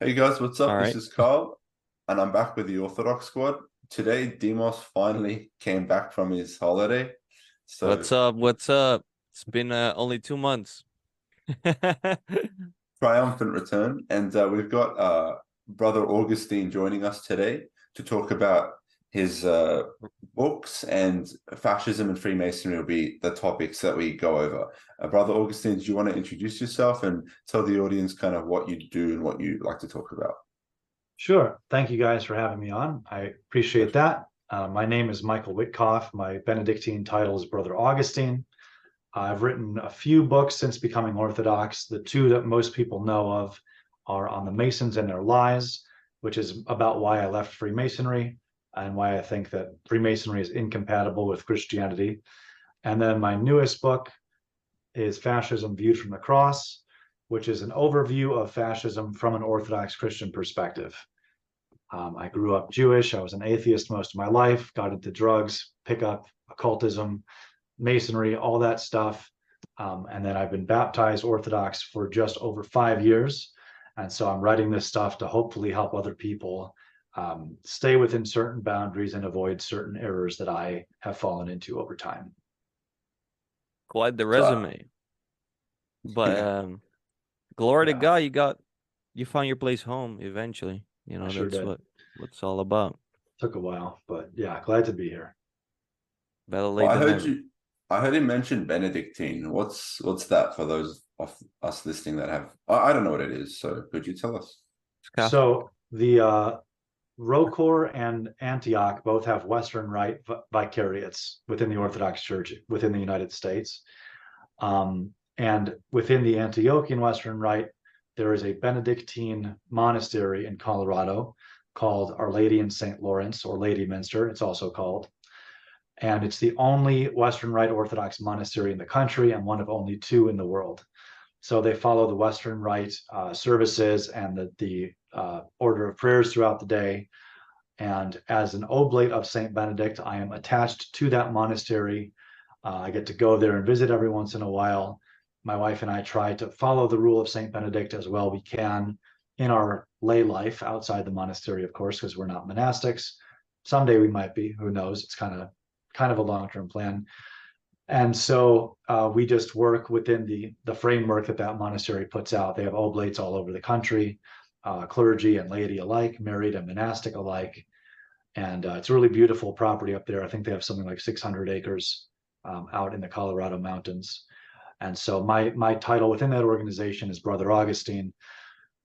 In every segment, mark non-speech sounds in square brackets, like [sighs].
Hey guys, what's up? All This right. is Carl, and I'm back with the Orthodox squad. Today, Demos finally came back from his holiday. So What's up? What's up? It's been uh, only two months. [laughs] triumphant return, and uh, we've got uh, Brother Augustine joining us today to talk about his uh, books and fascism and Freemasonry will be the topics that we go over. Uh, Brother Augustine, do you want to introduce yourself and tell the audience kind of what you do and what you like to talk about? Sure. Thank you guys for having me on. I appreciate that. Uh, my name is Michael Witcoff. My Benedictine title is Brother Augustine. I've written a few books since becoming Orthodox. The two that most people know of are On the Masons and Their Lies, which is about why I left Freemasonry and why I think that Freemasonry is incompatible with Christianity. And then my newest book is Fascism Viewed from the Cross, which is an overview of fascism from an Orthodox Christian perspective. Um, I grew up Jewish. I was an atheist most of my life, got into drugs, pickup, occultism, masonry, all that stuff. Um, and then I've been baptized Orthodox for just over five years. And so I'm writing this stuff to hopefully help other people um, stay within certain boundaries and avoid certain errors that I have fallen into over time. Quite the So- resume. [laughs] But Yeah. um, glory to God, you got you found your place home eventually. You know, I that's did. what what it's all about. Took a while, but yeah, glad to be here. Better late Well, I heard never. you. I heard him mention Benedictine. What's what's that for those of us listening that have? I, I don't know what it is. So could you tell us? It's So the uh, Rocor and Antioch both have Western Rite vicariates within the Orthodox Church within the United States. Um, and within the Antiochian Western Rite, there is a Benedictine monastery in Colorado called Our Lady in St. Lawrence or Lady Minster, it's also called. And it's the only Western Rite Orthodox monastery in the country and one of only two in the world. So they follow the Western Rite uh, services and the, the uh, order of prayers throughout the day. And as an oblate of Saint Benedict, I am attached to that monastery. Uh, I get to go there and visit every once in a while. My wife and I try to follow the rule of Saint Benedict as well we can in our lay life outside the monastery, of course, because we're not monastics. Someday we might be. Who knows? It's kind of kind of a long term plan. And so uh, we just work within the the framework that that monastery puts out. They have oblates all over the country, uh, clergy and laity alike, married and monastic alike. And uh, it's a really beautiful property up there. I think they have something like 600 acres um, out in the Colorado mountains. And so my my title within that organization is Brother Augustine.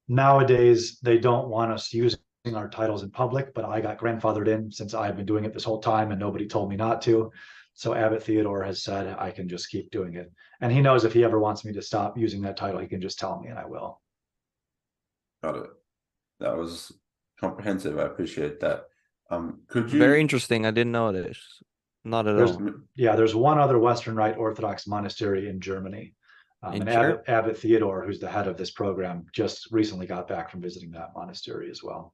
Nowadays, they don't want us using our titles in public, but I got grandfathered in since I've been doing it this whole time and nobody told me not to. So Abbot Theodore has said I can just keep doing it. And he knows if he ever wants me to stop using that title, he can just tell me and I will. Got it. That was comprehensive. I appreciate that. Um, could you? Very interesting. I didn't know this. Not at There's- all. Yeah, there's one other Western Rite Orthodox monastery in Germany. Um, In and Abbot, Abbot Theodore, who's the head of this program, just recently got back from visiting that monastery as well.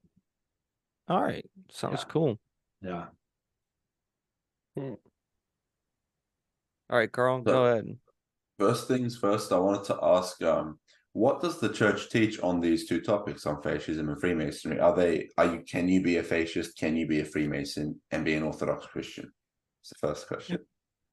All right. Sounds Yeah. cool. Yeah. All right, Carl, So- go ahead. First things first, I wanted to ask, um, what does the church teach on these two topics on fascism and Freemasonry? Are they are you can you be a fascist, can you be a Freemason and be an Orthodox Christian? It's the first question. [laughs]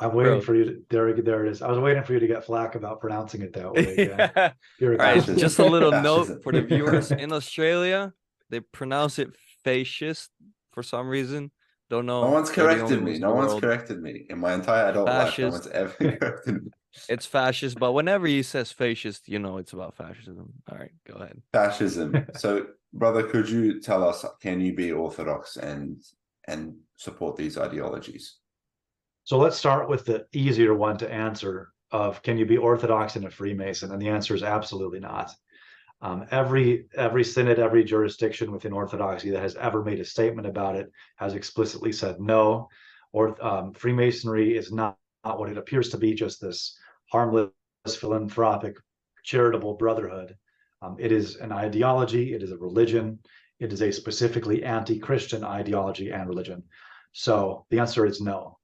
I'm waiting Bro. for you to, there, there it is. I was waiting for you to get flack about pronouncing it that [laughs] way. Yeah. yeah. You're a All right, just a little [laughs] note for the viewers in Australia. They pronounce it fascist for some reason. Don't know. No one's They're the only corrected me. in No the one's corrected me in my entire adult life. No one's ever corrected me. It's fascist, but whenever he says fascist, you know it's about fascism. All right, go ahead. Fascism. [laughs] so, brother, could you tell us? Can you be Orthodox and and support these ideologies? So let's start with the easier one to answer of can you be Orthodox and a Freemason? And the answer is absolutely not. Um, every every synod, every jurisdiction within Orthodoxy that has ever made a statement about it has explicitly said no. Or um, Freemasonry is not, not what it appears to be, just this harmless, philanthropic, charitable brotherhood. Um, it is an ideology. It is a religion. It is a specifically anti-Christian ideology and religion. So the answer is no.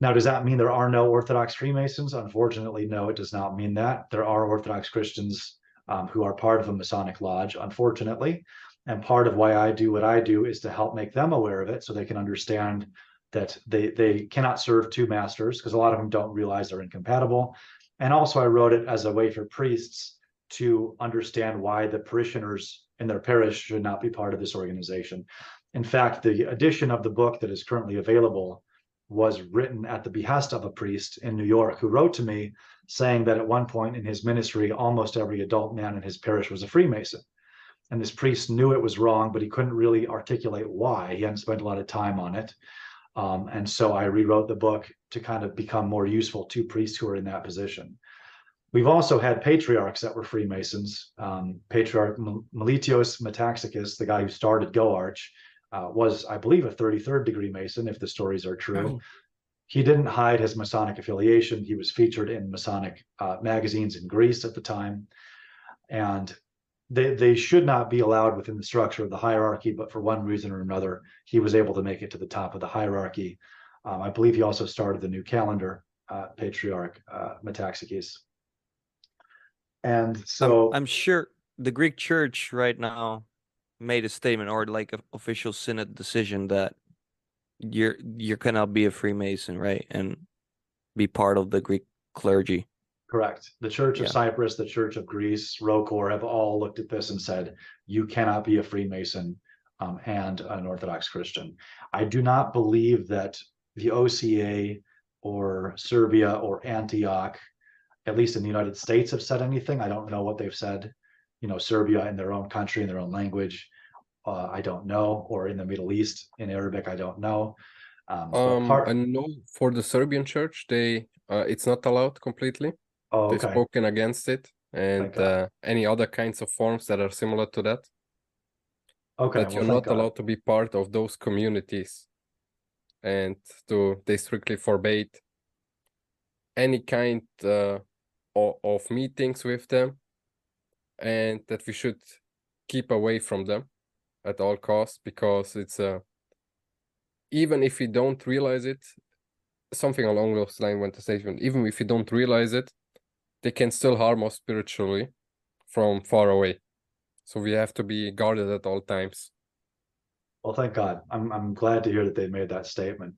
Now, does that mean there are no Orthodox Freemasons? Unfortunately, no, it does not mean that. There are Orthodox Christians um, who are part of a Masonic lodge, unfortunately. And part of why I do what I do is to help make them aware of it so they can understand that they they cannot serve two masters because a lot of them don't realize they're incompatible. And also I wrote it as a way for priests to understand why the parishioners in their parish should not be part of this organization. In fact, the edition of the book that is currently available was written at the behest of a priest in New York who wrote to me saying that at one point in his ministry, almost every adult man in his parish was a Freemason. And this priest knew it was wrong, but he couldn't really articulate why. He hadn't spent a lot of time on it. Um, and so I rewrote the book to kind of become more useful to priests who are in that position. We've also had patriarchs that were Freemasons. Um, Patriarch Meletios Metaxakis, the guy who started GoArch, uh, was, I believe, a 33rd degree Mason, if the stories are true. Oh. He didn't hide his Masonic affiliation. He was featured in Masonic uh, magazines in Greece at the time. And they, they should not be allowed within the structure of the hierarchy, but for one reason or another, he was able to make it to the top of the hierarchy. Um, I believe he also started the new calendar, uh, Patriarch uh, Metaxakis. And so I'm, I'm sure the Greek church right now made a statement or like an official synod decision that you're you cannot be a Freemason, right? And be part of the Greek clergy. Correct. The Church of yeah. Cyprus, the Church of Greece, ROCOR have all looked at this and said, you cannot be a Freemason um, and an Orthodox Christian. I do not believe that the OCA or Serbia or Antioch, at least in the United States, have said anything. I don't know what they've said. You know, Serbia in their own country, in their own language, uh, I don't know, or in the Middle East in Arabic, I don't know. Um, um part... I know for the Serbian church, they uh, it's not allowed completely. Oh, okay. They've spoken against it, and uh, any other kinds of forms that are similar to that. Okay, that you're not allowed to be part of those communities, and to they strictly forbade any kind uh, of, of meetings with them, and that we should keep away from them at all costs because it's a uh, even if you don't realize it something along those lines went to statement even if you don't realize it they can still harm us spiritually from far away so we have to be guarded at all times well thank god i'm, I'm glad to hear that they made that statement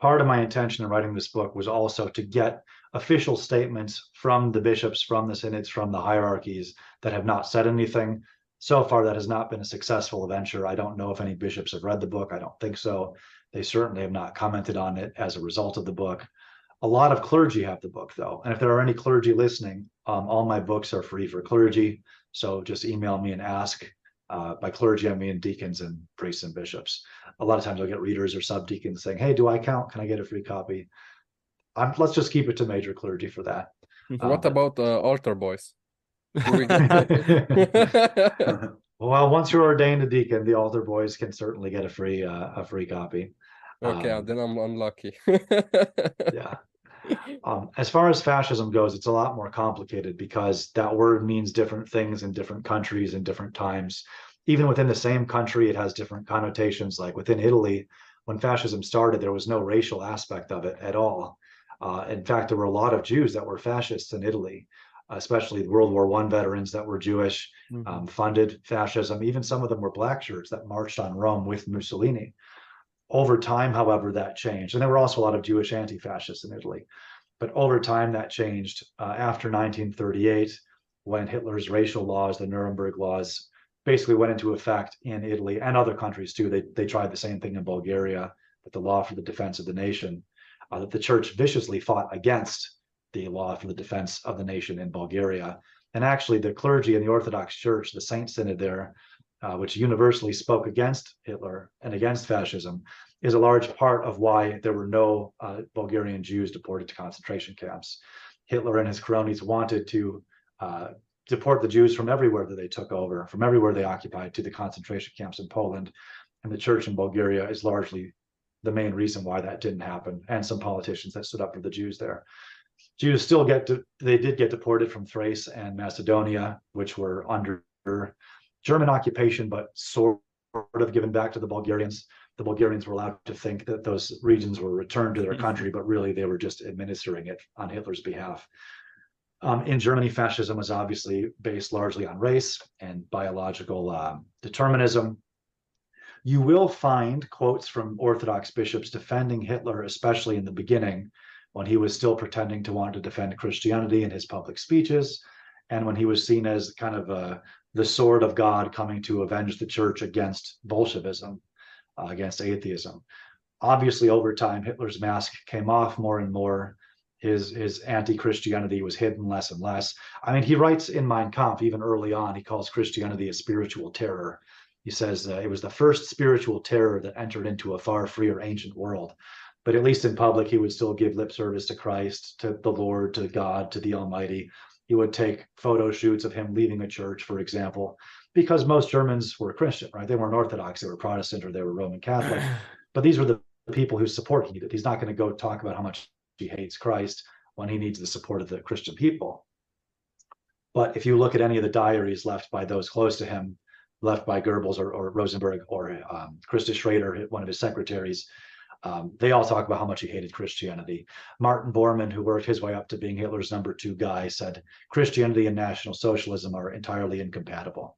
part of my intention in writing this book was also to get official statements from the bishops from the synods from the hierarchies that have not said anything so far that has not been a successful venture. I don't know if any bishops have read the book. I don't think so. They certainly have not commented on it as a result of the book. A lot of clergy have the book though. And if there are any clergy listening, um, all my books are free for clergy. So just email me and ask. Uh, by clergy, I mean deacons and priests and bishops. A lot of times I'll get readers or subdeacons saying, Hey, do I count? Can I get a free copy? I'm, let's just keep it to major clergy for that. [laughs] What um, about uh, altar boys? [laughs] [laughs] well, once you're ordained a deacon, the altar boys can certainly get a free uh, a free copy. Okay, um, then I'm unlucky. yeah. [laughs] Um, as far as fascism goes, it's a lot more complicated because that word means different things in different countries and different times. Even within the same country, it has different connotations. Like within Italy, when fascism started, there was no racial aspect of it at all. Uh, in fact, there were a lot of Jews that were fascists in Italy especially World War One veterans that were Jewish, mm-hmm. um, funded fascism. Even some of them were black shirts that marched on Rome with Mussolini. Over time, however, that changed, and there were also a lot of Jewish anti-fascists in Italy. But over time, that changed uh, after 1938, when Hitler's racial laws, the Nuremberg laws, basically went into effect in Italy and other countries too. They they tried the same thing in Bulgaria, but the law for the defense of the nation, uh, that the church viciously fought against the law for the defense of the nation in Bulgaria. And actually, the clergy in the Orthodox Church, the Saint Synod there, uh, which universally spoke against Hitler and against fascism, is a large part of why there were no uh, Bulgarian Jews deported to concentration camps. Hitler and his cronies wanted to uh, deport the Jews from everywhere that they took over, from everywhere they occupied, to the concentration camps in Poland. And the church in Bulgaria is largely the main reason why that didn't happen, and some politicians that stood up for the Jews there. Jews still get to, they did get deported from Thrace and Macedonia, which were under German occupation, but sort of given back to the Bulgarians. The Bulgarians were allowed to think that those regions were returned to their mm-hmm. country, but really they were just administering it on Hitler's behalf. Um, in Germany, fascism was obviously based largely on race and biological um, determinism. You will find quotes from Orthodox bishops defending Hitler, especially in the beginning, when he was still pretending to want to defend Christianity in his public speeches, and when he was seen as kind of uh, the sword of God coming to avenge the church against Bolshevism, uh, against atheism. Obviously, over time, Hitler's mask came off more and more. His his anti-Christianity was hidden less and less. I mean, he writes in Mein Kampf even early on. He calls Christianity a spiritual terror he says uh, it was the first spiritual terror that entered into a far freer ancient world. But at least in public, he would still give lip service to Christ, to the Lord, to God, to the Almighty. He would take photo shoots of him leaving a church, for example, because most Germans were Christian, right? They weren't Orthodox, they were Protestant or they were Roman Catholic. [sighs] But these were the people whose support he needed. He's not going to go talk about how much he hates Christ when he needs the support of the Christian people. But if you look at any of the diaries left by those close to him, left by Goebbels or, or Rosenberg or um, Christa Schroeder, one of his secretaries. Um, they all talk about how much he hated Christianity. Martin Bormann, who worked his way up to being Hitler's number two guy, said Christianity and National Socialism are entirely incompatible.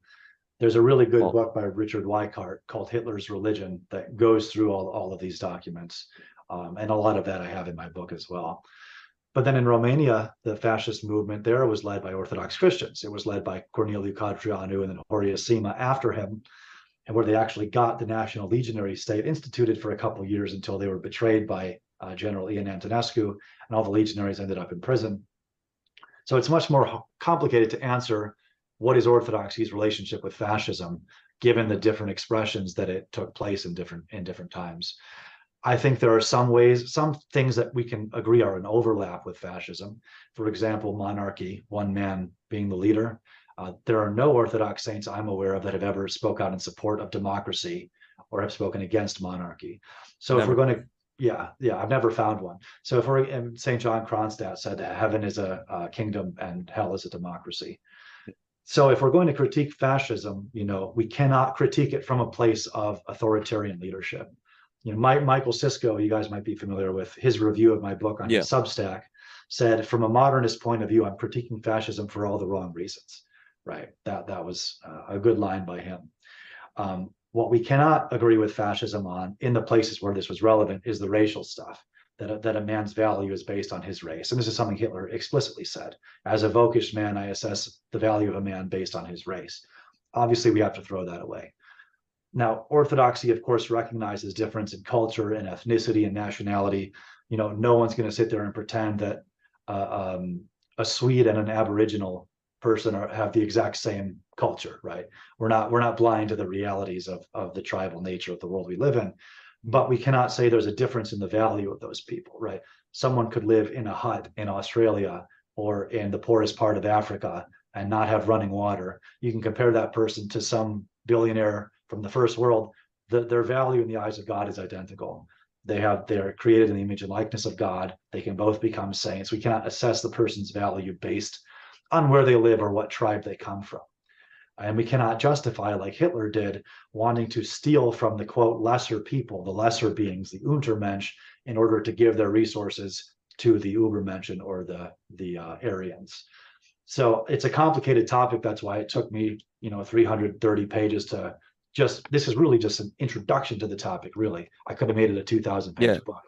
There's a really good book by Richard Weikart called Hitler's Religion that goes through all, all of these documents. Um, and a lot of that I have in my book as well. But then in Romania, the fascist movement there was led by Orthodox Christians. It was led by Corneliu Codreanu and then Horia Sima after him, and where they actually got the National Legionary State instituted for a couple years until they were betrayed by uh, General Ion Antonescu, and all the legionaries ended up in prison. So it's much more complicated to answer what is Orthodoxy's relationship with fascism, given the different expressions that it took place in different in different times. I think there are some ways, some things that we can agree are an overlap with fascism. For example, monarchy, one man being the leader. Uh, there are no Orthodox saints I'm aware of that have ever spoke out in support of democracy or have spoken against monarchy. So never. if we're going to, yeah, yeah, I've never found one. So if we're, in St. John Kronstadt said that heaven is a, a kingdom and hell is a democracy. So if we're going to critique fascism, you know, we cannot critique it from a place of authoritarian leadership you know, Mike, Michael Cisco, you guys might be familiar with his review of my book on yeah. Substack, said from a modernist point of view, I'm critiquing fascism for all the wrong reasons. Right. That that was uh, a good line by him. Um, what we cannot agree with fascism on in the places where this was relevant is the racial stuff. That a, that a man's value is based on his race, and this is something Hitler explicitly said. As a Völkisch man, I assess the value of a man based on his race. Obviously, we have to throw that away. Now, Orthodoxy, of course, recognizes difference in culture and ethnicity and nationality. You know, no one's going to sit there and pretend that uh, um, a Swede and an Aboriginal person are, have the exact same culture, right? We're not we're not blind to the realities of of the tribal nature of the world we live in, but we cannot say there's a difference in the value of those people, right? Someone could live in a hut in Australia or in the poorest part of Africa and not have running water. You can compare that person to some billionaire from the first world, the, their value in the eyes of God is identical. They have they are created in the image and likeness of God. They can both become saints. We cannot assess the person's value based on where they live or what tribe they come from. And we cannot justify, like Hitler did, wanting to steal from the quote lesser people, the lesser beings, the Untermensch, in order to give their resources to the Ubermenschen or the the uh, Aryans. So it's a complicated topic. That's why it took me, you know, 330 pages to just this is really just an introduction to the topic. Really, I could have made it a two thousand page yeah. book.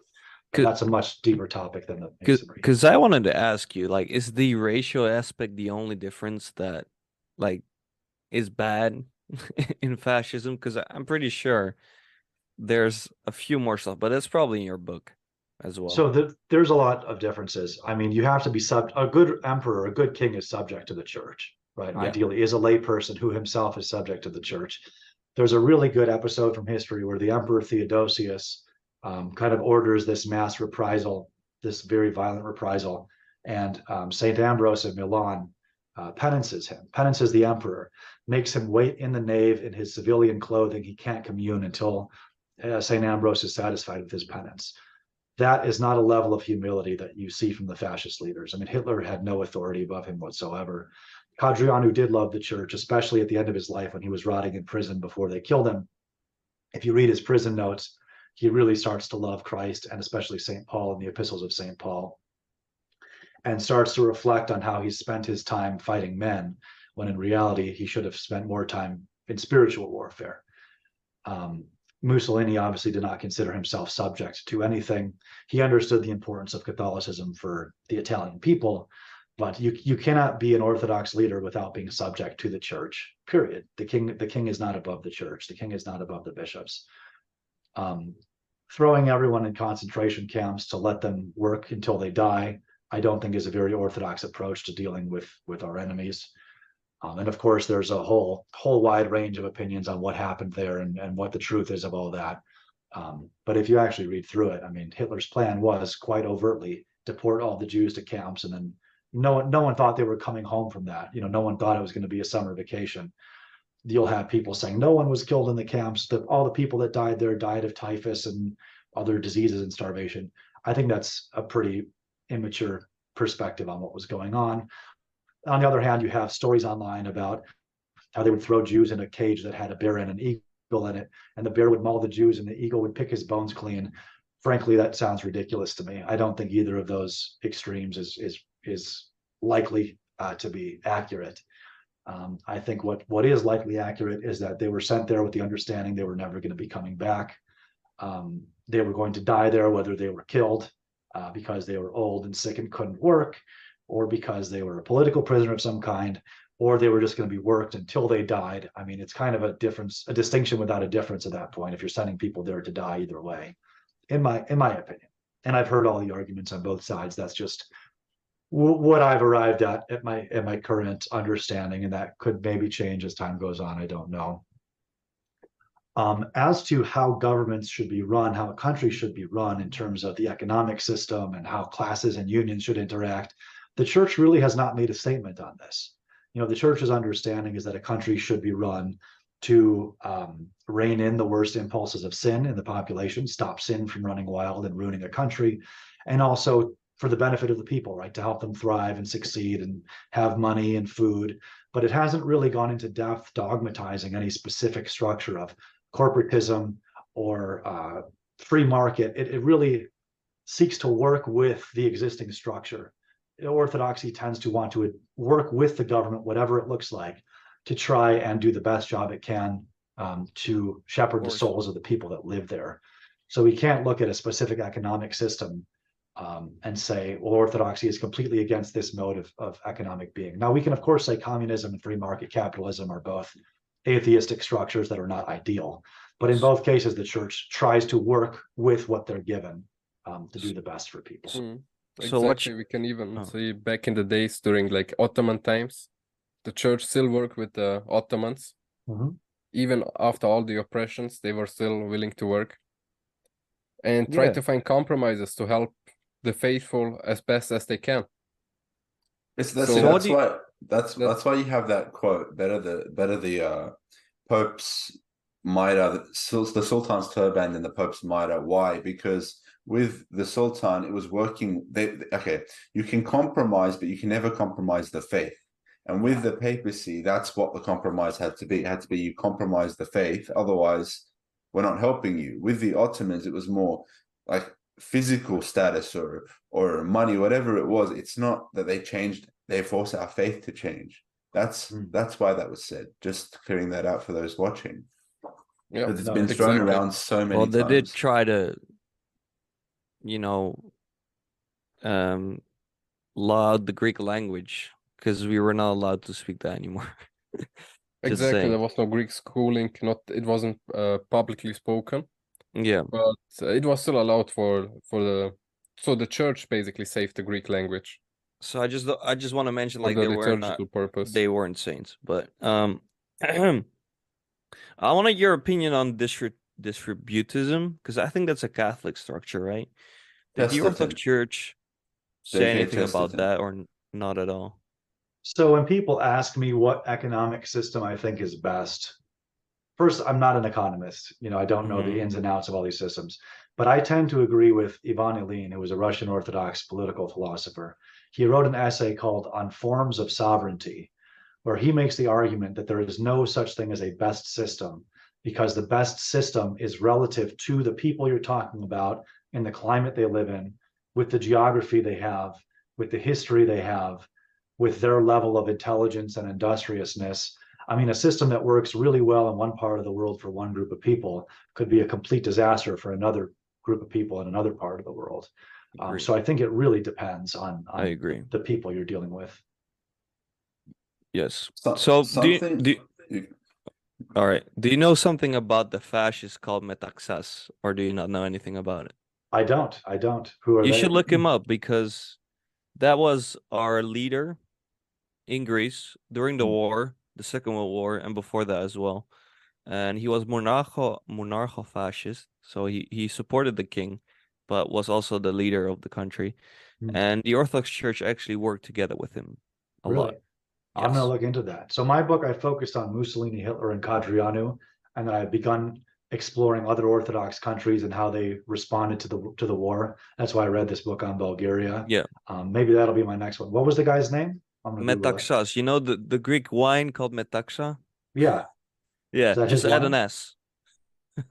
That's a much deeper topic than the Because I wanted to ask you, like, is the racial aspect the only difference that, like, is bad [laughs] in fascism? Because I'm pretty sure there's a few more stuff, but that's probably in your book as well. So the, there's a lot of differences. I mean, you have to be sub. A good emperor, a good king, is subject to the church, right? Yeah. Ideally, is a layperson who himself is subject to the church there's a really good episode from history where the Emperor Theodosius um, kind of orders this mass reprisal, this very violent reprisal, and um, Saint Ambrose of Milan uh, penances him, penances the emperor, makes him wait in the nave in his civilian clothing. He can't commune until uh, Saint Ambrose is satisfied with his penance. That is not a level of humility that you see from the fascist leaders. I mean, Hitler had no authority above him whatsoever. Codreanu did love the church, especially at the end of his life when he was rotting in prison before they killed him. If you read his prison notes, he really starts to love Christ and especially St. Paul and the epistles of St. Paul. and starts to reflect on how he spent his time fighting men, when in reality he should have spent more time in spiritual warfare. Um, Mussolini obviously did not consider himself subject to anything. He understood the importance of Catholicism for the Italian people, but you you cannot be an Orthodox leader without being subject to the church. Period. The king the king is not above the church. The king is not above the bishops. Um, throwing everyone in concentration camps to let them work until they die, I don't think is a very orthodox approach to dealing with with our enemies. Um, and of course, there's a whole whole wide range of opinions on what happened there and, and what the truth is of all that. Um, but if you actually read through it, I mean, Hitler's plan was quite overtly deport all the Jews to camps, and then no one no one thought they were coming home from that. You know, no one thought it was going to be a summer vacation. You'll have people saying no one was killed in the camps. That all the people that died there died of typhus and other diseases and starvation. I think that's a pretty immature perspective on what was going on. On the other hand, you have stories online about how they would throw Jews in a cage that had a bear and an eagle in it, and the bear would maul the Jews and the eagle would pick his bones clean. Frankly, that sounds ridiculous to me. I don't think either of those extremes is is is likely uh, to be accurate. Um, I think what what is likely accurate is that they were sent there with the understanding they were never going to be coming back. Um, they were going to die there, whether they were killed uh, because they were old and sick and couldn't work, or because they were a political prisoner of some kind, or they were just going to be worked until they died. I mean, it's kind of a difference, a distinction without a difference at that point. If you're sending people there to die either way, in my in my opinion, and I've heard all the arguments on both sides. That's just what I've arrived at at my at my current understanding, and that could maybe change as time goes on. I don't know. Um, as to how governments should be run, how a country should be run in terms of the economic system and how classes and unions should interact, the church really has not made a statement on this. You know, the church's understanding is that a country should be run to um, rein in the worst impulses of sin in the population, stop sin from running wild and ruining a country, and also for the benefit of the people, right? To help them thrive and succeed and have money and food. But it hasn't really gone into depth dogmatizing any specific structure of corporatism or uh, free market. It, it really seeks to work with the existing structure. Orthodoxy tends to want to work with the government, whatever it looks like, to try and do the best job it can um, to shepherd the souls of the people that live there. So we can't look at a specific economic system um, and say, well, orthodoxy is completely against this mode of, of economic being. Now, we can, of course, say communism and free market capitalism are both atheistic structures that are not ideal. But in both cases, the church tries to work with what they're given um, to do the best for people. Mm. So exactly. we can even oh. see back in the days during like Ottoman times, the church still worked with the Ottomans. Mm-hmm. Even after all the oppressions, they were still willing to work and try yeah. to find compromises to help the faithful as best as they can. It's, that's, so that's why that's that's why you have that quote. Better the better the uh, Pope's mitre, the, the Sultan's turban than the Pope's mitre. Why? Because with the Sultan, it was working. They, okay, you can compromise, but you can never compromise the faith. And with the papacy, that's what the compromise had to be. It had to be you compromise the faith, otherwise, we're not helping you. With the Ottomans, it was more like physical status or or money, whatever it was. It's not that they changed; they force our faith to change. That's mm. that's why that was said. Just clearing that out for those watching. Yeah, it's no, been thrown exactly. around so many. Well, they times. did try to, you know, um, law the Greek language because we were not allowed to speak that anymore. [laughs] exactly, saying. there was no Greek schooling. Not it wasn't uh, publicly spoken. Yeah, but it was still allowed for for the so the church basically saved the Greek language. So I just I just want to mention like the they were not purpose. they weren't saints, but um, [clears throat] I want to your opinion on distrib- distributism because I think that's a Catholic structure, right? Did the Orthodox Church say anything about that or not at all? So when people ask me what economic system I think is best, first, I'm not an economist. You know, I don't know mm-hmm. the ins and outs of all these systems, but I tend to agree with Ivan Ilyin, who was a Russian Orthodox political philosopher. He wrote an essay called On Forms of Sovereignty, where he makes the argument that there is no such thing as a best system because the best system is relative to the people you're talking about in the climate they live in, with the geography they have, with the history they have, with their level of intelligence and industriousness. I mean, a system that works really well in one part of the world for one group of people could be a complete disaster for another group of people in another part of the world. Um, so I think it really depends on, I agree. the people you're dealing with. Yes. So- So do you, do you- you- all right. Do you know something about the fascists called Metaxas, or do you not know anything about it? I don't, I don't. Who are You they? should look him up because that was our leader in Greece during the Mm. war, the Second World War, and before that as well. And he was monarcho monarcho fascist, so he he supported the king, but was also the leader of the country. Mm. And the Orthodox Church actually worked together with him a lot. Really? I'm gonna look into that. So my book, I focused on Mussolini, Hitler, and Codreanu, and then I've begun exploring other Orthodox countries and how they responded to the to the war. That's why I read this book on Bulgaria. Yeah. Um, maybe that'll be my next one. What was the guy's name? I'm gonna Google it. Metaxas, you know the, the Greek wine called metaxa? Yeah. Yeah, that just add wine? an S.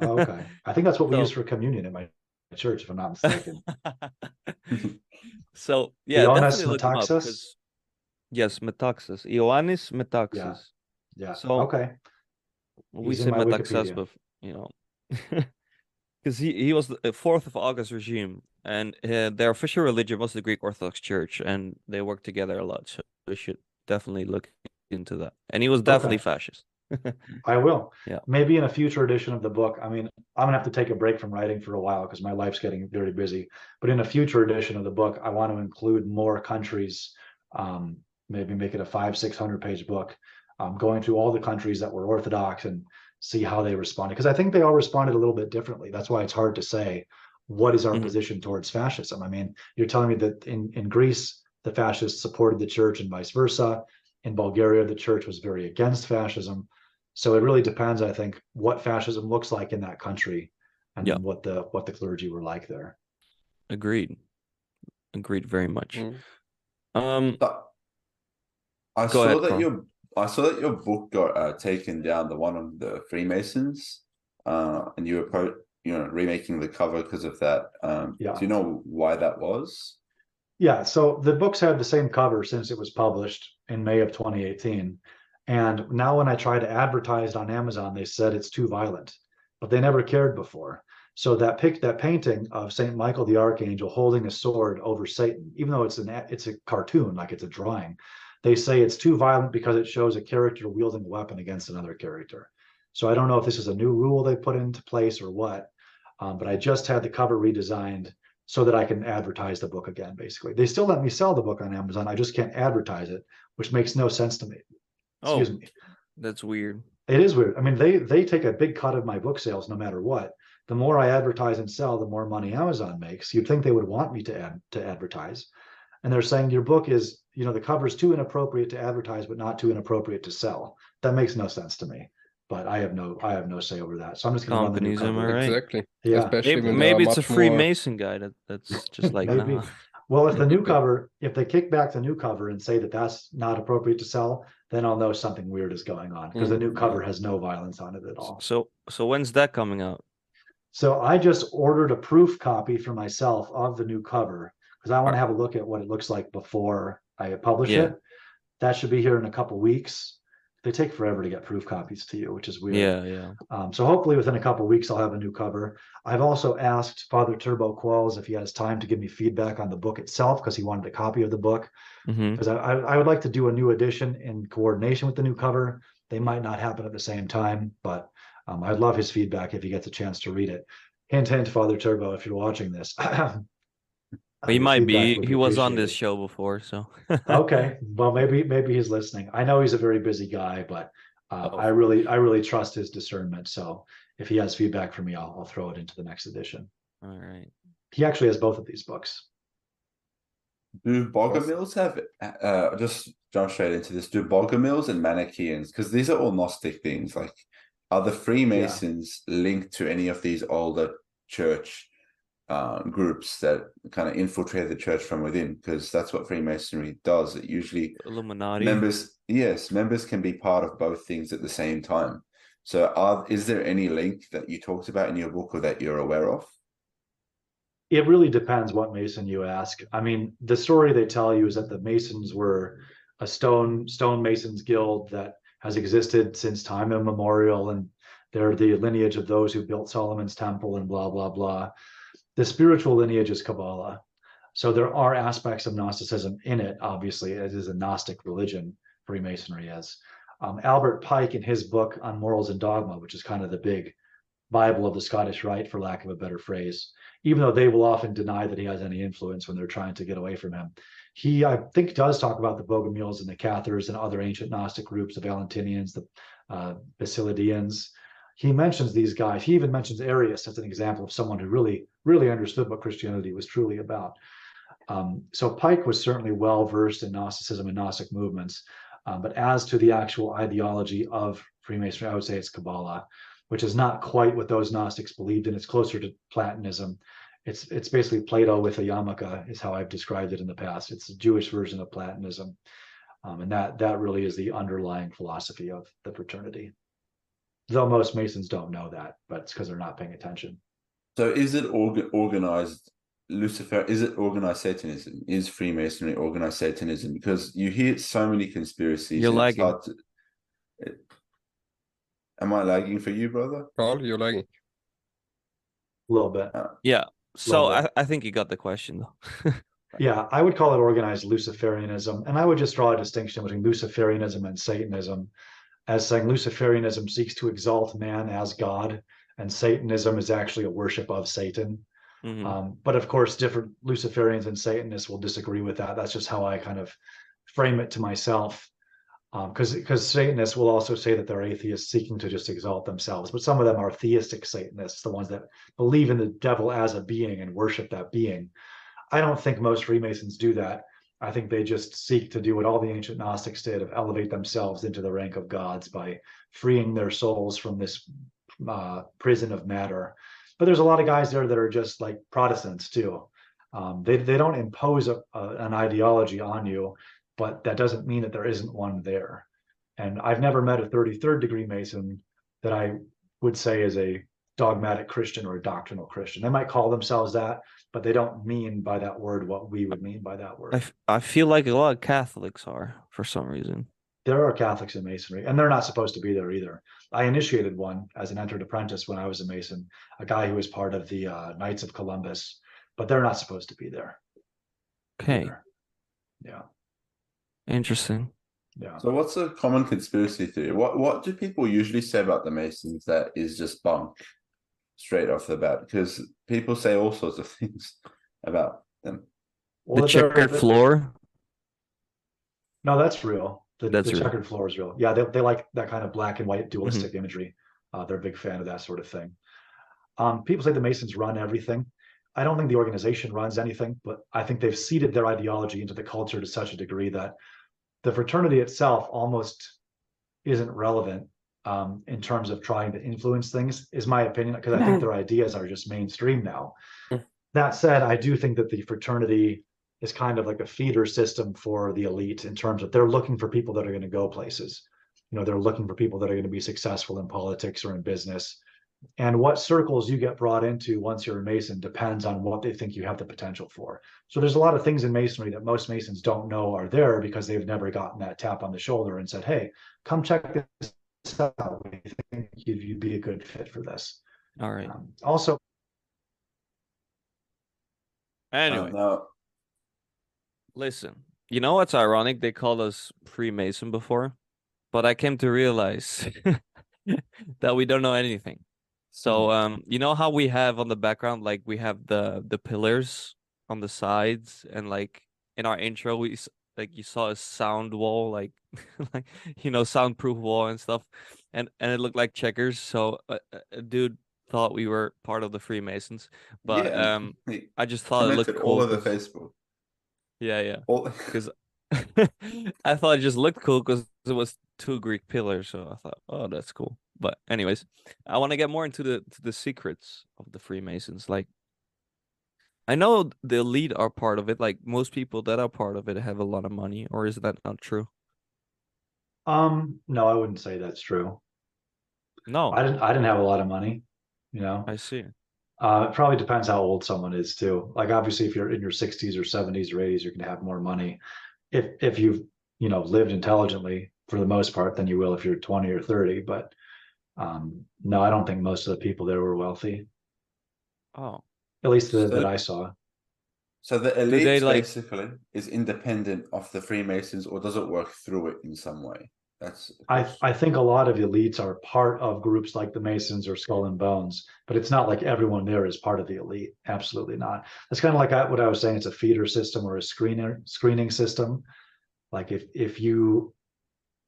Oh, okay. I think that's what we So- use for communion in my church, if I'm not mistaken. [laughs] so yeah, Ioannis definitely look him up Metaxas? 'cause- Yes, Metaxas. Ioannis Metaxas. Yeah. So- okay. We He's in say my Metaxas, Wikipedia. but you know, [laughs] because he he was the fourth of August regime, and uh, their official religion was the Greek Orthodox Church, and they worked together a lot. So we should definitely look into that. And he was definitely Okay. fascist. [laughs] I will. Yeah. Maybe in a future edition of the book. I mean, I'm gonna have to take a break from writing for a while because my life's getting very busy. But in a future edition of the book, I want to include more countries. Um, maybe make it a five, six hundred page book, um, going through all the countries that were Orthodox and see how they responded. Because I think they all responded a little bit differently. That's why it's hard to say what is our Mhm. position towards fascism. I mean, you're telling me that in in Greece, the fascists supported the church and vice versa. In Bulgaria, the church was very against fascism. So it really depends, I think, what fascism looks like in that country and Yeah. what the what the clergy were like there. Agreed. Agreed very much. Mm. Um, But I saw ahead, that Carl. your I saw that your book got uh, taken down, the one on the Freemasons, uh, and you were pro- you know remaking the cover because of that. Um, Yeah. Do you know why that was? Yeah, so the book's had the same cover since it was published in May of 2018. And now when I try to advertise it on Amazon, they said it's too violent, but they never cared before. So that pic, that painting of Saint Michael the Archangel holding a sword over Satan, even though it's an it's a cartoon, like it's a drawing, they say it's too violent because it shows a character wielding a weapon against another character. So I don't know if this is a new rule they put into place or what, um, but I just had the cover redesigned so that I can advertise the book again, basically. They still let me sell the book on Amazon. I just can't advertise it, which makes no sense to me. oh, Excuse me. that's weird. It is weird. I mean, they they take a big cut of my book sales no matter what. The more I advertise and sell, the more money Amazon makes. You'd think they would want me to ad to advertise. And they're saying your book is, you know, the cover is too inappropriate to advertise, but not too inappropriate to sell. That makes no sense to me. But I have no I have no say over that. So I'm just gonna run the new Communism, cover. Right. Exactly. Yeah. Especially Maybe, when there maybe are it's a much more- Freemason guy that that's [laughs] just like Maybe. nah. Well, if the new cover, if they kick back the new cover and say that that's not appropriate to sell, then I'll know something weird is going on because the Mm, new yeah. cover has no violence on it at all. So so when's that coming out? So I just ordered a proof copy for myself of the new cover because I want to have a look at what it looks like before I publish Yeah. it. That should be here in a couple weeks. They take forever to get proof copies to you, which is weird. Yeah, yeah. Um, so hopefully within a couple weeks, I'll have a new cover. I've also asked Father Turbo Qualls if he has time to give me feedback on the book itself because he wanted a copy of the book. Because I, I, I would like to do a new edition in coordination with the new cover. They might not happen at the same time, but um, I'd love his feedback if he gets a chance to read it. Hint, hint, Father Turbo, if you're watching this. [clears throat] Uh, He might be. He was on this appreciated. show before, so [laughs] Okay, well, maybe maybe he's listening. I know he's a very busy guy, but uh, Oh. I really I really trust his discernment. So if he has feedback for me, I'll, I'll throw it into the next edition. All right. He actually has both of these books. Do Bogomils have uh just jump straight into this? Do Bogomils and Manichaeans because these are all Gnostic things? Like, are the Freemasons linked to any of these older church uh, groups that kind of infiltrate the church from within? Because that's what Freemasonry does. It usually Illuminati. members, yes, members can be part of both things at the same time. So, are is there any link that you talked about in your book or that you're aware of? It really depends what Mason you ask. I mean, the story they tell you is that the Masons were a stone stone masons guild that has existed since time immemorial, and they're the lineage of those who built Solomon's temple and blah blah blah. The spiritual lineage is Kabbalah. So there are aspects of Gnosticism in it. Obviously, it is a Gnostic religion. Freemasonry is. Um, Albert Pike, in his book on morals and dogma, which is kind of the big Bible of the Scottish Rite, for lack of a better phrase, even though they will often deny that he has any influence when they're trying to get away from him. He, I think, does talk about the Bogomils and the Cathars and other ancient Gnostic groups, the Valentinians, the uh, Basilidians. He mentions these guys. He even mentions Arius as an example of someone who really, really understood what Christianity was truly about. Um, so Pike was certainly well versed in Gnosticism and Gnostic movements. Um, but as to the actual ideology of Freemasonry, I would say it's Kabbalah, which is not quite what those Gnostics believed in. It's closer to Platonism. It's it's basically Plato with a yarmulke, is how I've described it in the past. It's a Jewish version of Platonism, um, and that that really is the underlying philosophy of the fraternity. Though most Masons don't know that, but it's because they're not paying attention. So is it org- organized Lucifer? Is it organized Satanism? Is Freemasonry organized Satanism? Because you hear so many conspiracies. You're and it's lagging. to- it- Am I lagging for you, brother? Carl, you're lagging. A little bit. Uh, yeah. So Well, I, I think you got the question though. [laughs] Yeah, I would call it organized Luciferianism. And I would just draw a distinction between Luciferianism and Satanism as saying Luciferianism seeks to exalt man as God, and Satanism is actually a worship of Satan. Mhm. Um, but of course, different Luciferians and Satanists will disagree with that. That's just how I kind of frame it to myself. Because because Satanists will also say that they're atheists seeking to just exalt themselves, but some of them are theistic Satanists, the ones that believe in the devil as a being and worship that being. I don't think most Freemasons do that. I think they just seek to do what all the ancient Gnostics did of elevate themselves into the rank of gods by freeing their souls from this uh, prison of matter. But there's a lot of guys there that are just like Protestants too. Um, they they don't impose a, a, an ideology on you, but that doesn't mean that there isn't one there. And I've never met a 33rd degree Mason that I would say is a dogmatic Christian or a doctrinal Christian. They might call themselves that, but they don't mean by that word what we would mean by that word. I, f- I feel like a lot of Catholics are for some reason. there are Catholics in Masonry, and they're not supposed to be there either. I initiated one as an entered apprentice when I was a Mason, a guy who was part of the uh, Knights of Columbus, but they're not supposed to be there. Okay. either. Yeah, Interesting. yeah. So what's a common conspiracy theory? What what do people usually say about the Masons that is just bunk straight off the bat? Because people say all sorts of [laughs] things about them. Well, the that they're- checkered floor. No, that's real. The, That's the real. checkered floor is real. Yeah, they, they like that kind of black and white Mm-hmm. dualistic imagery. Uh, they're a big fan of that sort of thing. Um, people say the Masons run everything. I don't think the organization runs anything, but I think they've seeded their ideology into the culture to such a degree that the fraternity itself almost isn't relevant um, in terms of trying to influence things, is my opinion, because I think their ideas are just mainstream now. Mm. That said, I do think that the fraternity is kind of like a feeder system for the elite in terms of they're looking for people that are going to go places. You know, they're looking for people that are going to be successful in politics or in business. And what circles you get brought into once you're a Mason depends on what they think you have the potential for. So there's a lot of things in Masonry that most Masons don't know are there because they've never gotten that tap on the shoulder and said, hey, come check this out. We think you'd, you'd be a good fit for this. All right. Um, also, Anyway, now, listen. You know what's ironic? They called us Freemason before, but I came to realize [laughs] that we don't know anything. So, um, you know how we have on the background, like we have the the pillars on the sides, and like in our intro, we s- like you saw a sound wall, like [laughs] like you know soundproof wall and stuff, and and it looked like checkers. So a, a- a dude thought we were part of the Freemasons, but yeah, um, I just thought it looked cool. all over Facebook. Yeah, yeah. [laughs] Because [laughs] I thought it just looked cool because it was two Greek pillars. So I thought, oh, that's cool. But anyways, I want to get more into the to the secrets of the Freemasons. Like, I know the elite are part of it. Like most people that are part of it have a lot of money, or is that not true? um, no, I wouldn't say that's true. No, I didn't I didn't have a lot of money, you know. I see. Uh, it probably depends how old someone is too. Like obviously, if you're in your sixties or seventies or eighties, you're gonna have more money. If if you've you know lived intelligently for the most part, than you will if you're twenty or thirty. But um, no, I don't think most of the people there were wealthy. Oh, At least that, So- that I saw. So the elite they, like- basically is independent of the Freemasons, or does it work through it in some way? That's the I question. I think a lot of elites are part of groups like the Masons or Skull and Bones, but it's not like everyone there is part of the elite. Absolutely not. It's kind of like I- what I was saying. It's a feeder system or a screener screening system. Like if if you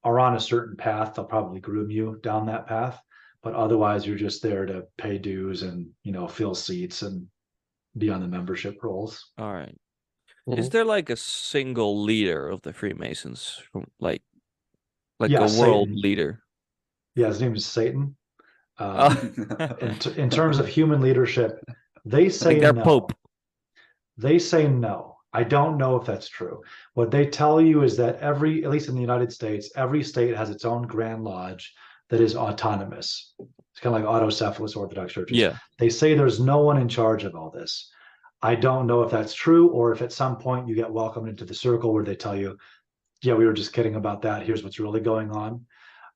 are on a certain path, they'll probably groom you down that path. But otherwise, you're just there to pay dues and you know fill seats and be on the membership rolls. all right. Is there like a single leader of the Freemasons, like, like Yeah, a world Satan. leader? Yeah, his name is Satan. Uh, Oh. [laughs] in, t- in terms of human leadership, they say their no. pope. They say no. I don't know if that's true. What they tell you is that every, at least in the United States, every state has its own Grand Lodge that is autonomous. It's kind of like autocephalous Orthodox churches. Yeah. They say there's no one in charge of all this. I don't know if that's true or if at some point you get welcomed into the circle where they tell you, yeah, we were just kidding about that. Here's what's really going on.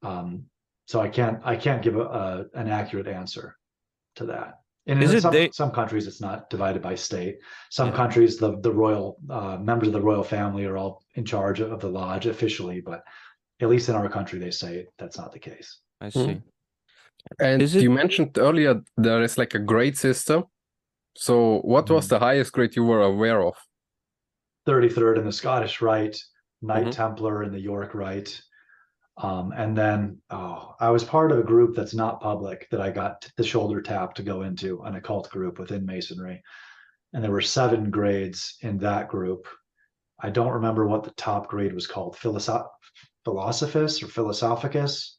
Um, so I can't I can't give a, a an accurate answer to that. And Is in it some, they- some countries it's not divided by state. Some Yeah. countries the the royal uh, members of the royal family are all in charge of the lodge officially, but at least in our country they say that's not the case. I see. And Is it- you mentioned earlier there is like a grade system. So what was Mhm. the highest grade you were aware of? 33rd in the Scottish Rite, Knight Mhm. Templar in the York Rite. Um, and then oh, I was part of a group that's not public that I got the shoulder tap to go into, an occult group within Masonry. And there were seven grades in that group. I don't remember what the top grade was called, Philosoph- Philosophus or Philosophicus.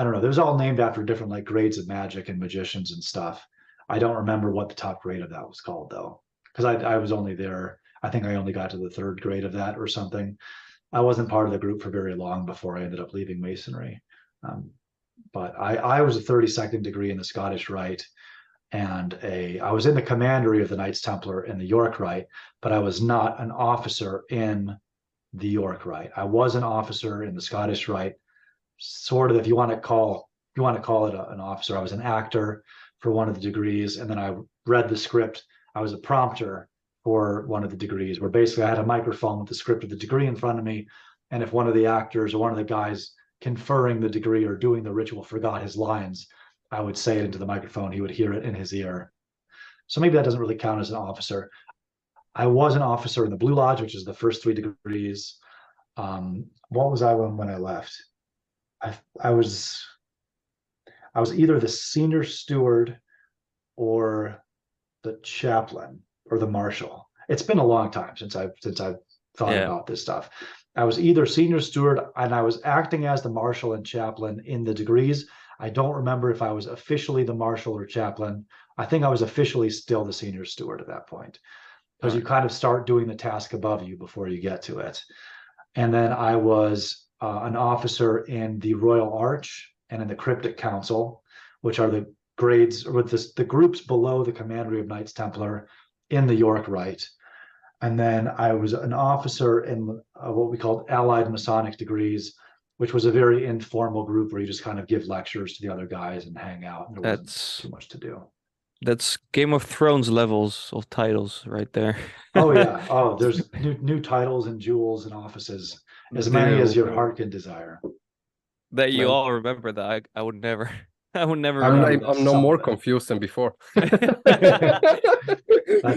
I don't know. It was all named after different like grades of magic and magicians and stuff. I don't remember what the top grade of that was called though, because I, I was only there. I think I only got to the third grade of that or something. I wasn't part of the group for very long before I ended up leaving Masonry. Um, but I, I was a 32nd degree in the Scottish Rite and a I was in the commandery of the Knights Templar in the York Rite, but I was not an officer in the York Rite. I was an officer in the Scottish Rite, sort of if you want to call you want to call it a- an officer. I was an actor for one of the degrees, and then I read the script. I was a prompter for one of the degrees, where basically I had a microphone with the script of the degree in front of me, and if one of the actors or one of the guys conferring the degree or doing the ritual forgot his lines, I would say it into the microphone. He would hear it in his ear. So maybe that doesn't really count as an officer. I was an officer in the Blue Lodge, which is the first three degrees. Um, what was I when when I left? I I was I was either the senior steward or the chaplain or the marshal. It's been a long time since I've since I've thought Yeah. about this stuff. I was either senior steward and I was acting as the marshal and chaplain in the degrees. I don't remember if I was officially the marshal or chaplain. I think I was officially still the senior steward at that point because you kind of start doing the task above you before you get to it. And then I was uh, an officer in the Royal Arch and in the Cryptic Council, which are the grades or the, the groups below the Commandery of Knights Templar in the York Rite. And then I was an officer in uh, what we called Allied Masonic degrees, which was a very informal group where you just kind of give lectures to the other guys and hang out. And there That's too much to do. that's Game of Thrones levels of titles right there. Oh yeah. [laughs] Oh, there's new new titles and jewels and offices, as many as your heart can desire. that you Well- all remember that. I, I would never. [laughs] I would never. I'm, remember remember I'm, no more confused than before. [laughs] That's